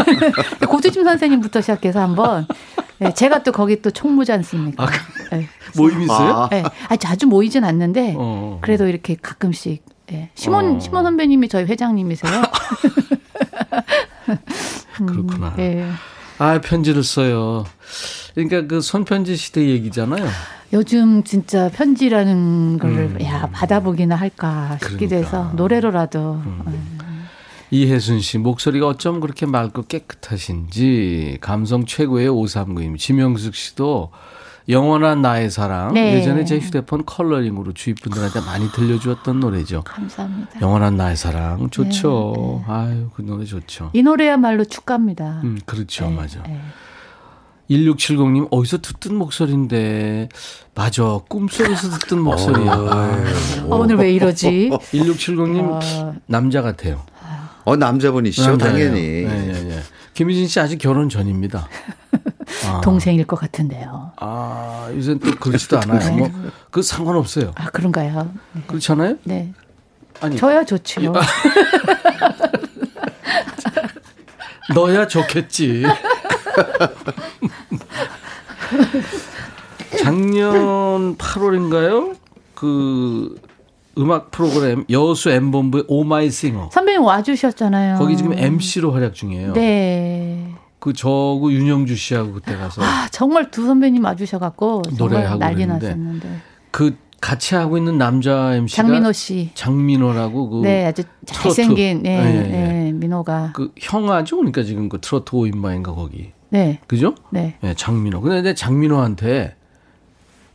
고두심 선생님부터 시작해서 한번. 네, 제가 또 거기 또 총무지 않습니까? 아, 네. 모임 있어요? 아. 네. 아니, 자주 모이진 않는데 어. 그래도 이렇게 가끔씩. 예. 심원 어. 심원 선배님이 저희 회장님이세요. 그렇구나. 예. 아, 편지를 써요. 그러니까 그 손편지 시대 얘기잖아요. 요즘 진짜 편지라는 걸 음. 야 받아보기나 할까 싶기도 그러니까. 해서 노래로라도 이혜순 씨 목소리가 어쩜 그렇게 맑고 깨끗하신지 감성 최고의 539님 지명숙 씨도 영원한 나의 사랑 네. 예전에 제 휴대폰 컬러링으로 주위 분들한테 많이 들려주었던 노래죠. 감사합니다. 영원한 나의 사랑 좋죠. 네, 아유 그 노래 좋죠. 이 노래야말로 축가입니다. 음 그렇죠 네, 맞아. 네. 1670님 어디서 듣던 목소리인데 맞아 꿈속에서 듣던 목소리야. 아, 오늘 왜 이러지? 1670님 아, 남자 같아요. 어 남자분이시죠 남자예요. 당연히. 네, 네, 네. 김희진 씨 아직 결혼 전입니다. 아. 동생일 것 같은데요. 아, 요새 또 그렇지도 않아요. 뭐, 그 상관없어요. 아 그런가요? 그렇지 않아요? 네. 아니, 저야 좋지요. 너야 좋겠지. 작년 8월인가요? 그 음악 프로그램 여수 엠본부의 오마이 싱어. 선배님 와주셨잖아요. 거기 지금 MC로 활약 중이에요. 네. 그 저구 윤영주 씨하고 그때 가서 아 정말 두 선배님 와주셔갖고 노래하고 난리 그랬는데. 났었는데. 그 같이 하고 있는 남자 MC가 장민호 씨. 장민호라고 그 네, 아주. 잘생긴 예, 예, 예. 예, 민호가. 그 형아죠? 그러니까 지금 그 트로트 5인방인가 거기. 네. 그죠? 네. 예, 장민호. 근데 내 장민호한테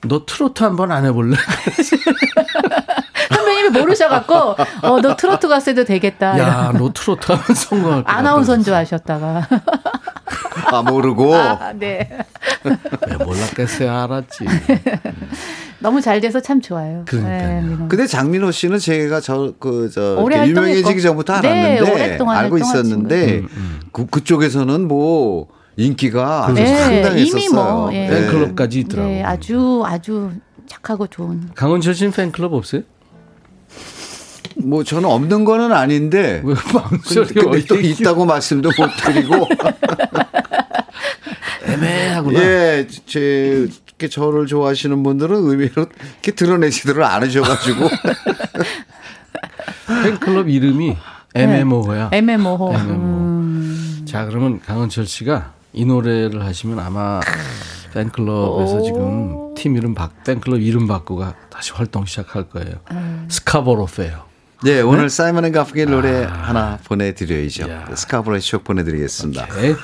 너 트로트 한번 안 해볼래? 선배님이 모르셔갖고, 어, 너 트로트 가수 해도 되겠다. 야, 너 트로트 하면 성공할 것 아나운서인 줄 아셨다가. 아 모르고 아, 네. 왜 몰랐겠어요? 알았지. 너무 잘 돼서 참 좋아요. 그러니까요. 네. 근데 장민호 씨는 제가 저 그저 오래 유명해지기. 전부터 네, 알았는데 오랫동안 알고 있었는데 음, 그 그쪽에서는 뭐 인기가 아주 네, 상당했었어요. 이미 뭐, 예. 네. 팬클럽까지 있더라고. 네, 아주, 아주 착하고 좋은. 강원철 씨는 팬클럽 없어요? 뭐 저는 없는 거는 아닌데? 근데 또 있다고 말씀도 못 드리고 애매하구나. 예, 제 이렇게 저를 좋아하시는 분들은 의외로 이렇게 드러내지들을 않으셔가지고 팬클럽 이름이 MMO야. MMO. MMO. 음. 자, 그러면 강원철 씨가 이 노래를 하시면 아마 팬클럽에서 오. 지금 팀 이름 바, 팬클럽 이름 바꾸가 다시 활동 시작할 거예요. Scarborough Fair. 네 오늘 사이먼 앤 가펑클의 노래 하나 보내드려야죠. 야. 스카브로의 추억 보내드리겠습니다. 오케이.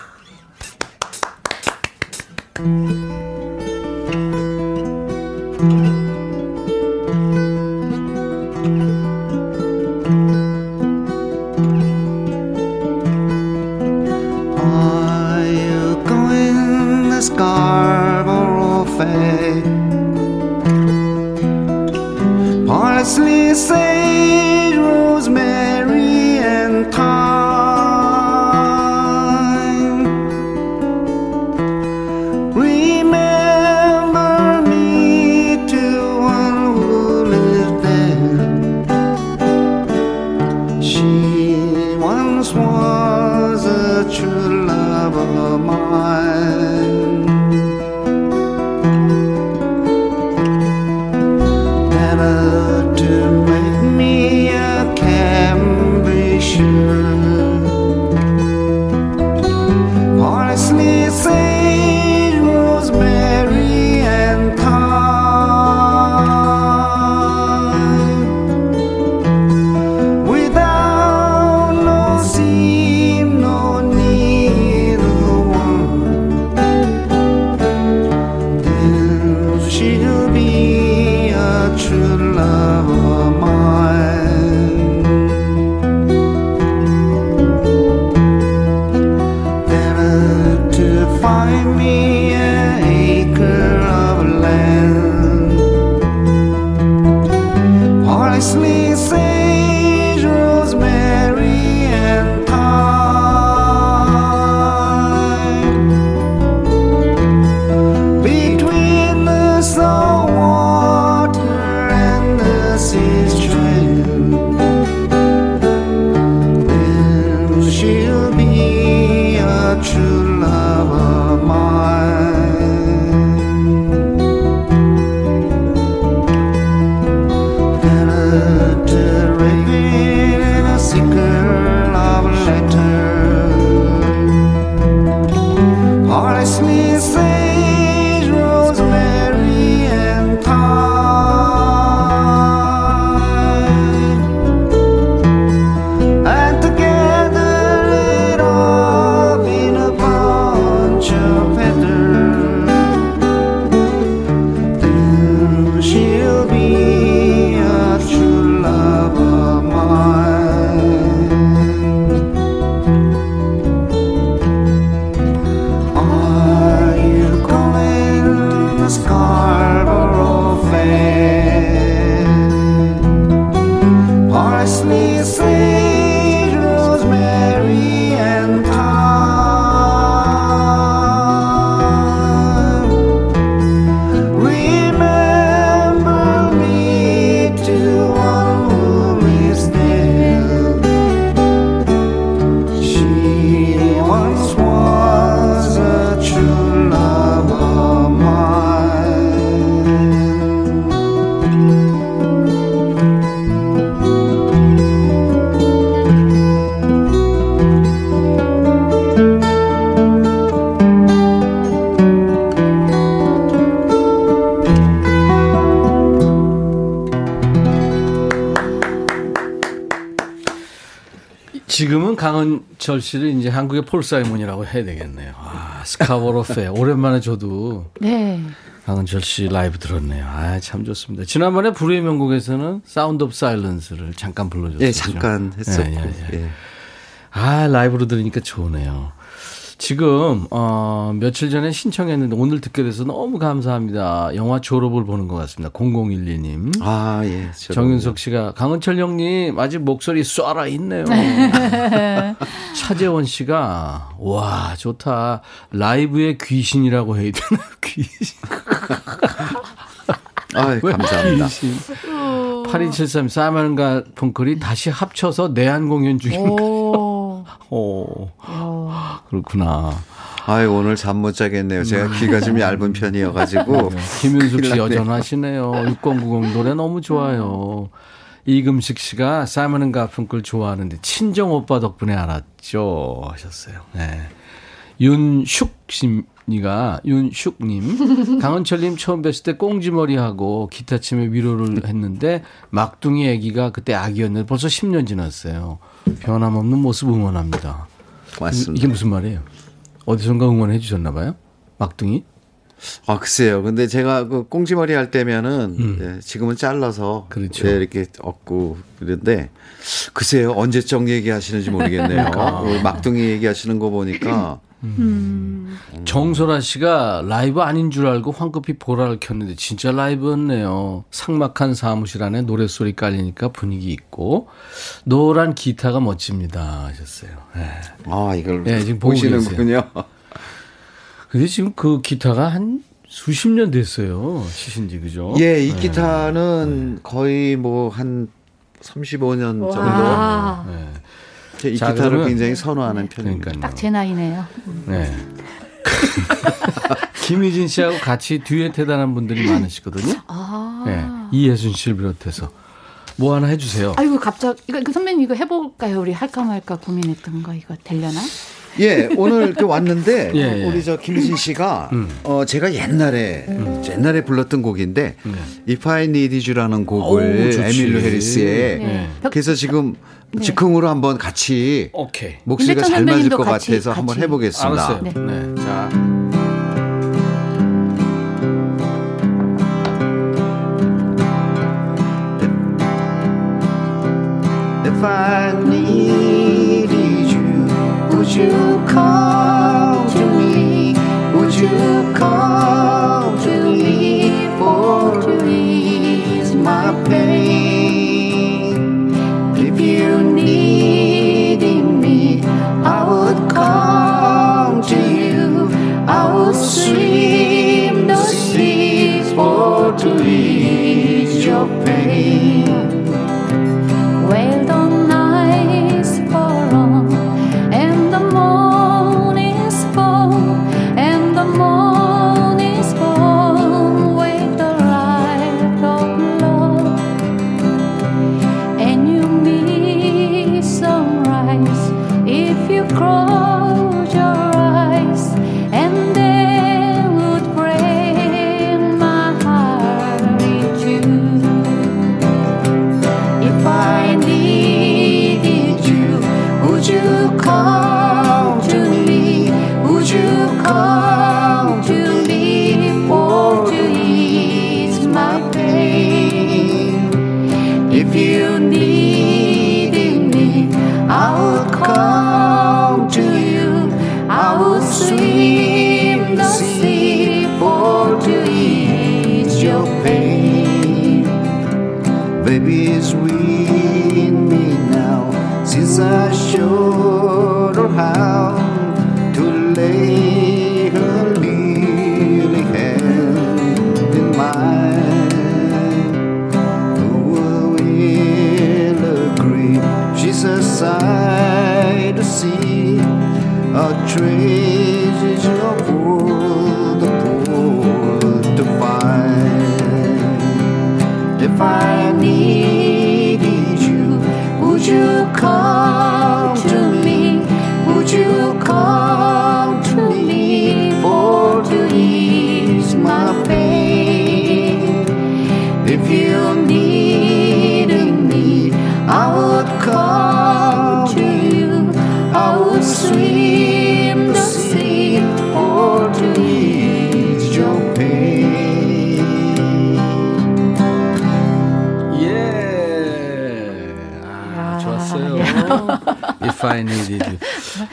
강은철 씨를 이제 한국의 폴 사이먼이라고 해야 되겠네요. 아, Scarborough Fair. 오랜만에 저도 네. 강은철 씨 라이브 들었네요. 아, 참 좋습니다. 지난번에 불후의 명곡에서는 Sound of Silence를 잠깐 불러줬어요. 예, 잠깐 했었고. 예, 예, 예. 예. 아, 라이브로 들으니까 좋으네요. 지금 어, 며칠 전에 신청했는데 오늘 듣게 돼서 너무 감사합니다. 영화 졸업을 보는 것 같습니다. 0012님. 아, 예. 저도. 정윤석 씨가 강은철 형님 아직 목소리 살아 있네요. 차재원 씨가 와 좋다 라이브의 귀신이라고 해야 되나 귀신. 아, 감사합니다. 귀신. 8273 사만과 펑클이 다시 합쳐서 내한 공연 중인가? 오. 오, 오. 그렇구나. 아유, 오늘 잠 못 자겠네요. 제가 귀가 좀 얇은 편이어가지고. 네, 김윤숙 씨. 여전하시네요. 6090 노래 너무 좋아요. 이금식 씨가 사이먼 가펑클 좋아하는데 친정 오빠 덕분에 알았죠 하셨어요. 네. 윤숙 씨가 윤숙님 강은철님 처음 뵀을 때 꽁지머리 하고 기타 치며 위로를 했는데 막둥이 아기가 그때 아기였는데 벌써 10년 지났어요. 변함없는 모습 응원합니다. 고맙습니다. 이게 무슨 말이에요? 어디선가 응원해 주셨나 봐요? 막둥이? 아, 글쎄요. 근데 제가 그 꽁지머리 할 때면은 예, 지금은 잘라서 음. 그렇죠. 예, 이렇게 얻고 그런데 글쎄요. 언제적 얘기하시는지 모르겠네요. 그러니까. 어, 막둥이 얘기하시는 거 보니까 정소라 씨가 라이브 아닌 줄 알고 황급히 보라를 켰는데 진짜 라이브였네요. 삭막한 사무실 안에 노랫소리 깔리니까 분위기 있고 노란 기타가 멋집니다 하셨어요. 네. 아, 이걸 예, 지금 보시는군요. 근데 지금 그 기타가 한 수십 년 됐어요. 치신지 그죠? 예, 이 기타는 거의 뭐 한 35년 정도. 와. 네. 제이 자, 기타를 그러면- 굉장히 선호하는 편입니다. 그러니까요. 딱제 나이네요. 네. 김희진 씨하고 같이 듀엣 해당한 분들이 많으시거든요. 아. 네. 이예순 씨를 비롯해서 뭐 하나 해주세요. 아이고 갑자기 이거, 이거 선배님 이거 해볼까요? 우리 할까 말까 고민했던 거 이거 되려나? 예, 오늘 그 왔는데 예, 예. 우리 저 김진 씨가 음. 어 제가 옛날에 옛날에 불렀던 곡인데 If I Need You라는 곡을 네. 에밀로 해리스의 네. 그래서 지금 네. 즉흥으로 한번 같이 오케이. 목소리가 잘 맞을 것 같이- 같아서 한번 같이. 해보겠습니다. 알았어요. 네. 네. 자. If I needed I Needed You.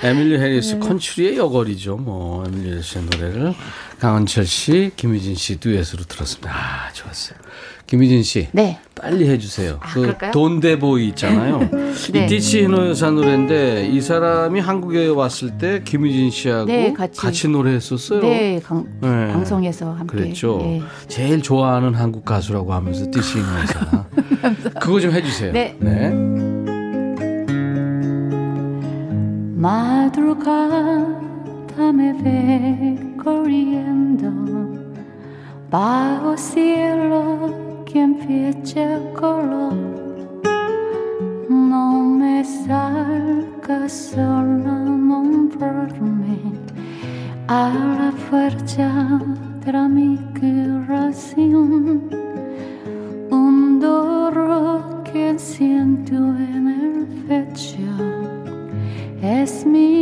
에밀리 해리스 컨트리의 여걸이죠. 뭐 에밀리 해리스의 노래를 강은철 씨, 김희진 씨 듀엣으로 들었습니다. 아 좋았어요. 김희진 씨, 네. 빨리 해주세요. 아, 그? Donde Voy 있잖아요. 네. 이 티시 히노호사 노래인데 이 사람이 한국에 왔을 때 김희진 씨하고 네, 같이. 노래했었어요. 네, 강, 네. 방송에서 함께. 그랬죠. 예. 제일 좋아하는 한국 가수라고 하면서 티시 히노호사. 그거 좀 해주세요. 네. Madrugada me ve corriendo bajo cielo que empieza color. No me salga sola nombrarme a la fuerza de mi corazón. Un dolor que siento en el pecho. me.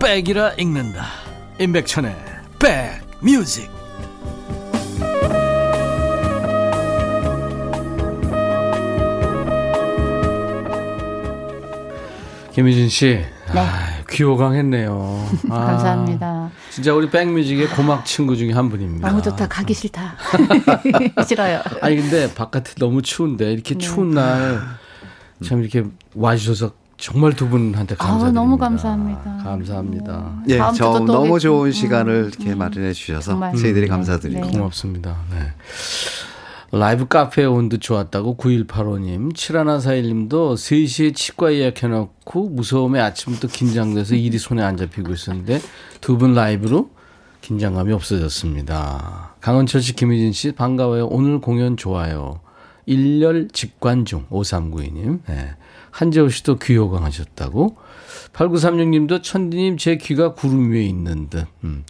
백이라 읽는다 임백천의 백뮤직 김유진 씨, 아, 귀호강했네요. 아, 감사합니다. 진짜 우리 백뮤직의 고막 친구 중에 한 분입니다. 너무 좋다. 가기 싫다. 싫어요. 아니 근데 바깥에 너무 추운데 이렇게 추운 날 참 이렇게 와주셔서 정말 두 분한테 감사드립니다. 아, 너무 감사합니다. 감사합니다. 예, 다음 저 너무. 좋은 시간을 음, 이렇게 마련해 주셔서 정말. 저희들이 음, 감사드리고 네. 고맙습니다. 네. 라이브 카페에 온듯 좋았다고 9185님, 7141님도 3시에 치과 예약해놓고 무서움에 아침부터 긴장돼서 일이 손에 안 잡히고 있었는데 두 분 라이브로 긴장감이 없어졌습니다. 강원철 씨, 김유진 씨 반가워요. 오늘 공연 좋아요. 1열 직관 중 5392님. 네. 한재호 씨도 귀호강 하셨다고. 8936님도 천디님 제 귀가 구름 위에 있는 듯. 음.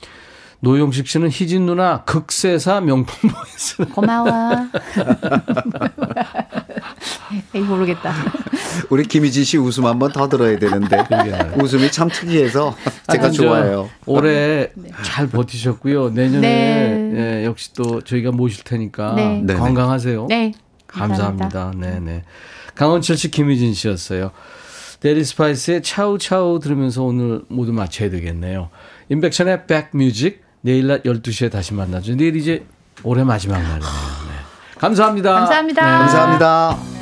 노용식 씨는 희진 누나 극세사 명품 voice. 고마워. 에이, 모르겠다. 우리 김희진 씨 웃음 한번 더 들어야 되는데 웃음이 참 특이해서 제가 저 좋아해요. 올해 잘 버티셨고요. 내년에 네. 예, 역시 또 저희가 모실 테니까 네. 건강하세요. 네. 감사합니다. 네네. 강은철 씨, 김희진 씨였어요. 델리 스파이스의 차우차우 들으면서 오늘 모두 마쳐야 되겠네요. 임백천의 백뮤직 내일 낮 12시에 다시 만나죠. 내일 이제 올해 마지막 날이네요. 네. 감사합니다. 감사합니다. 네. 감사합니다.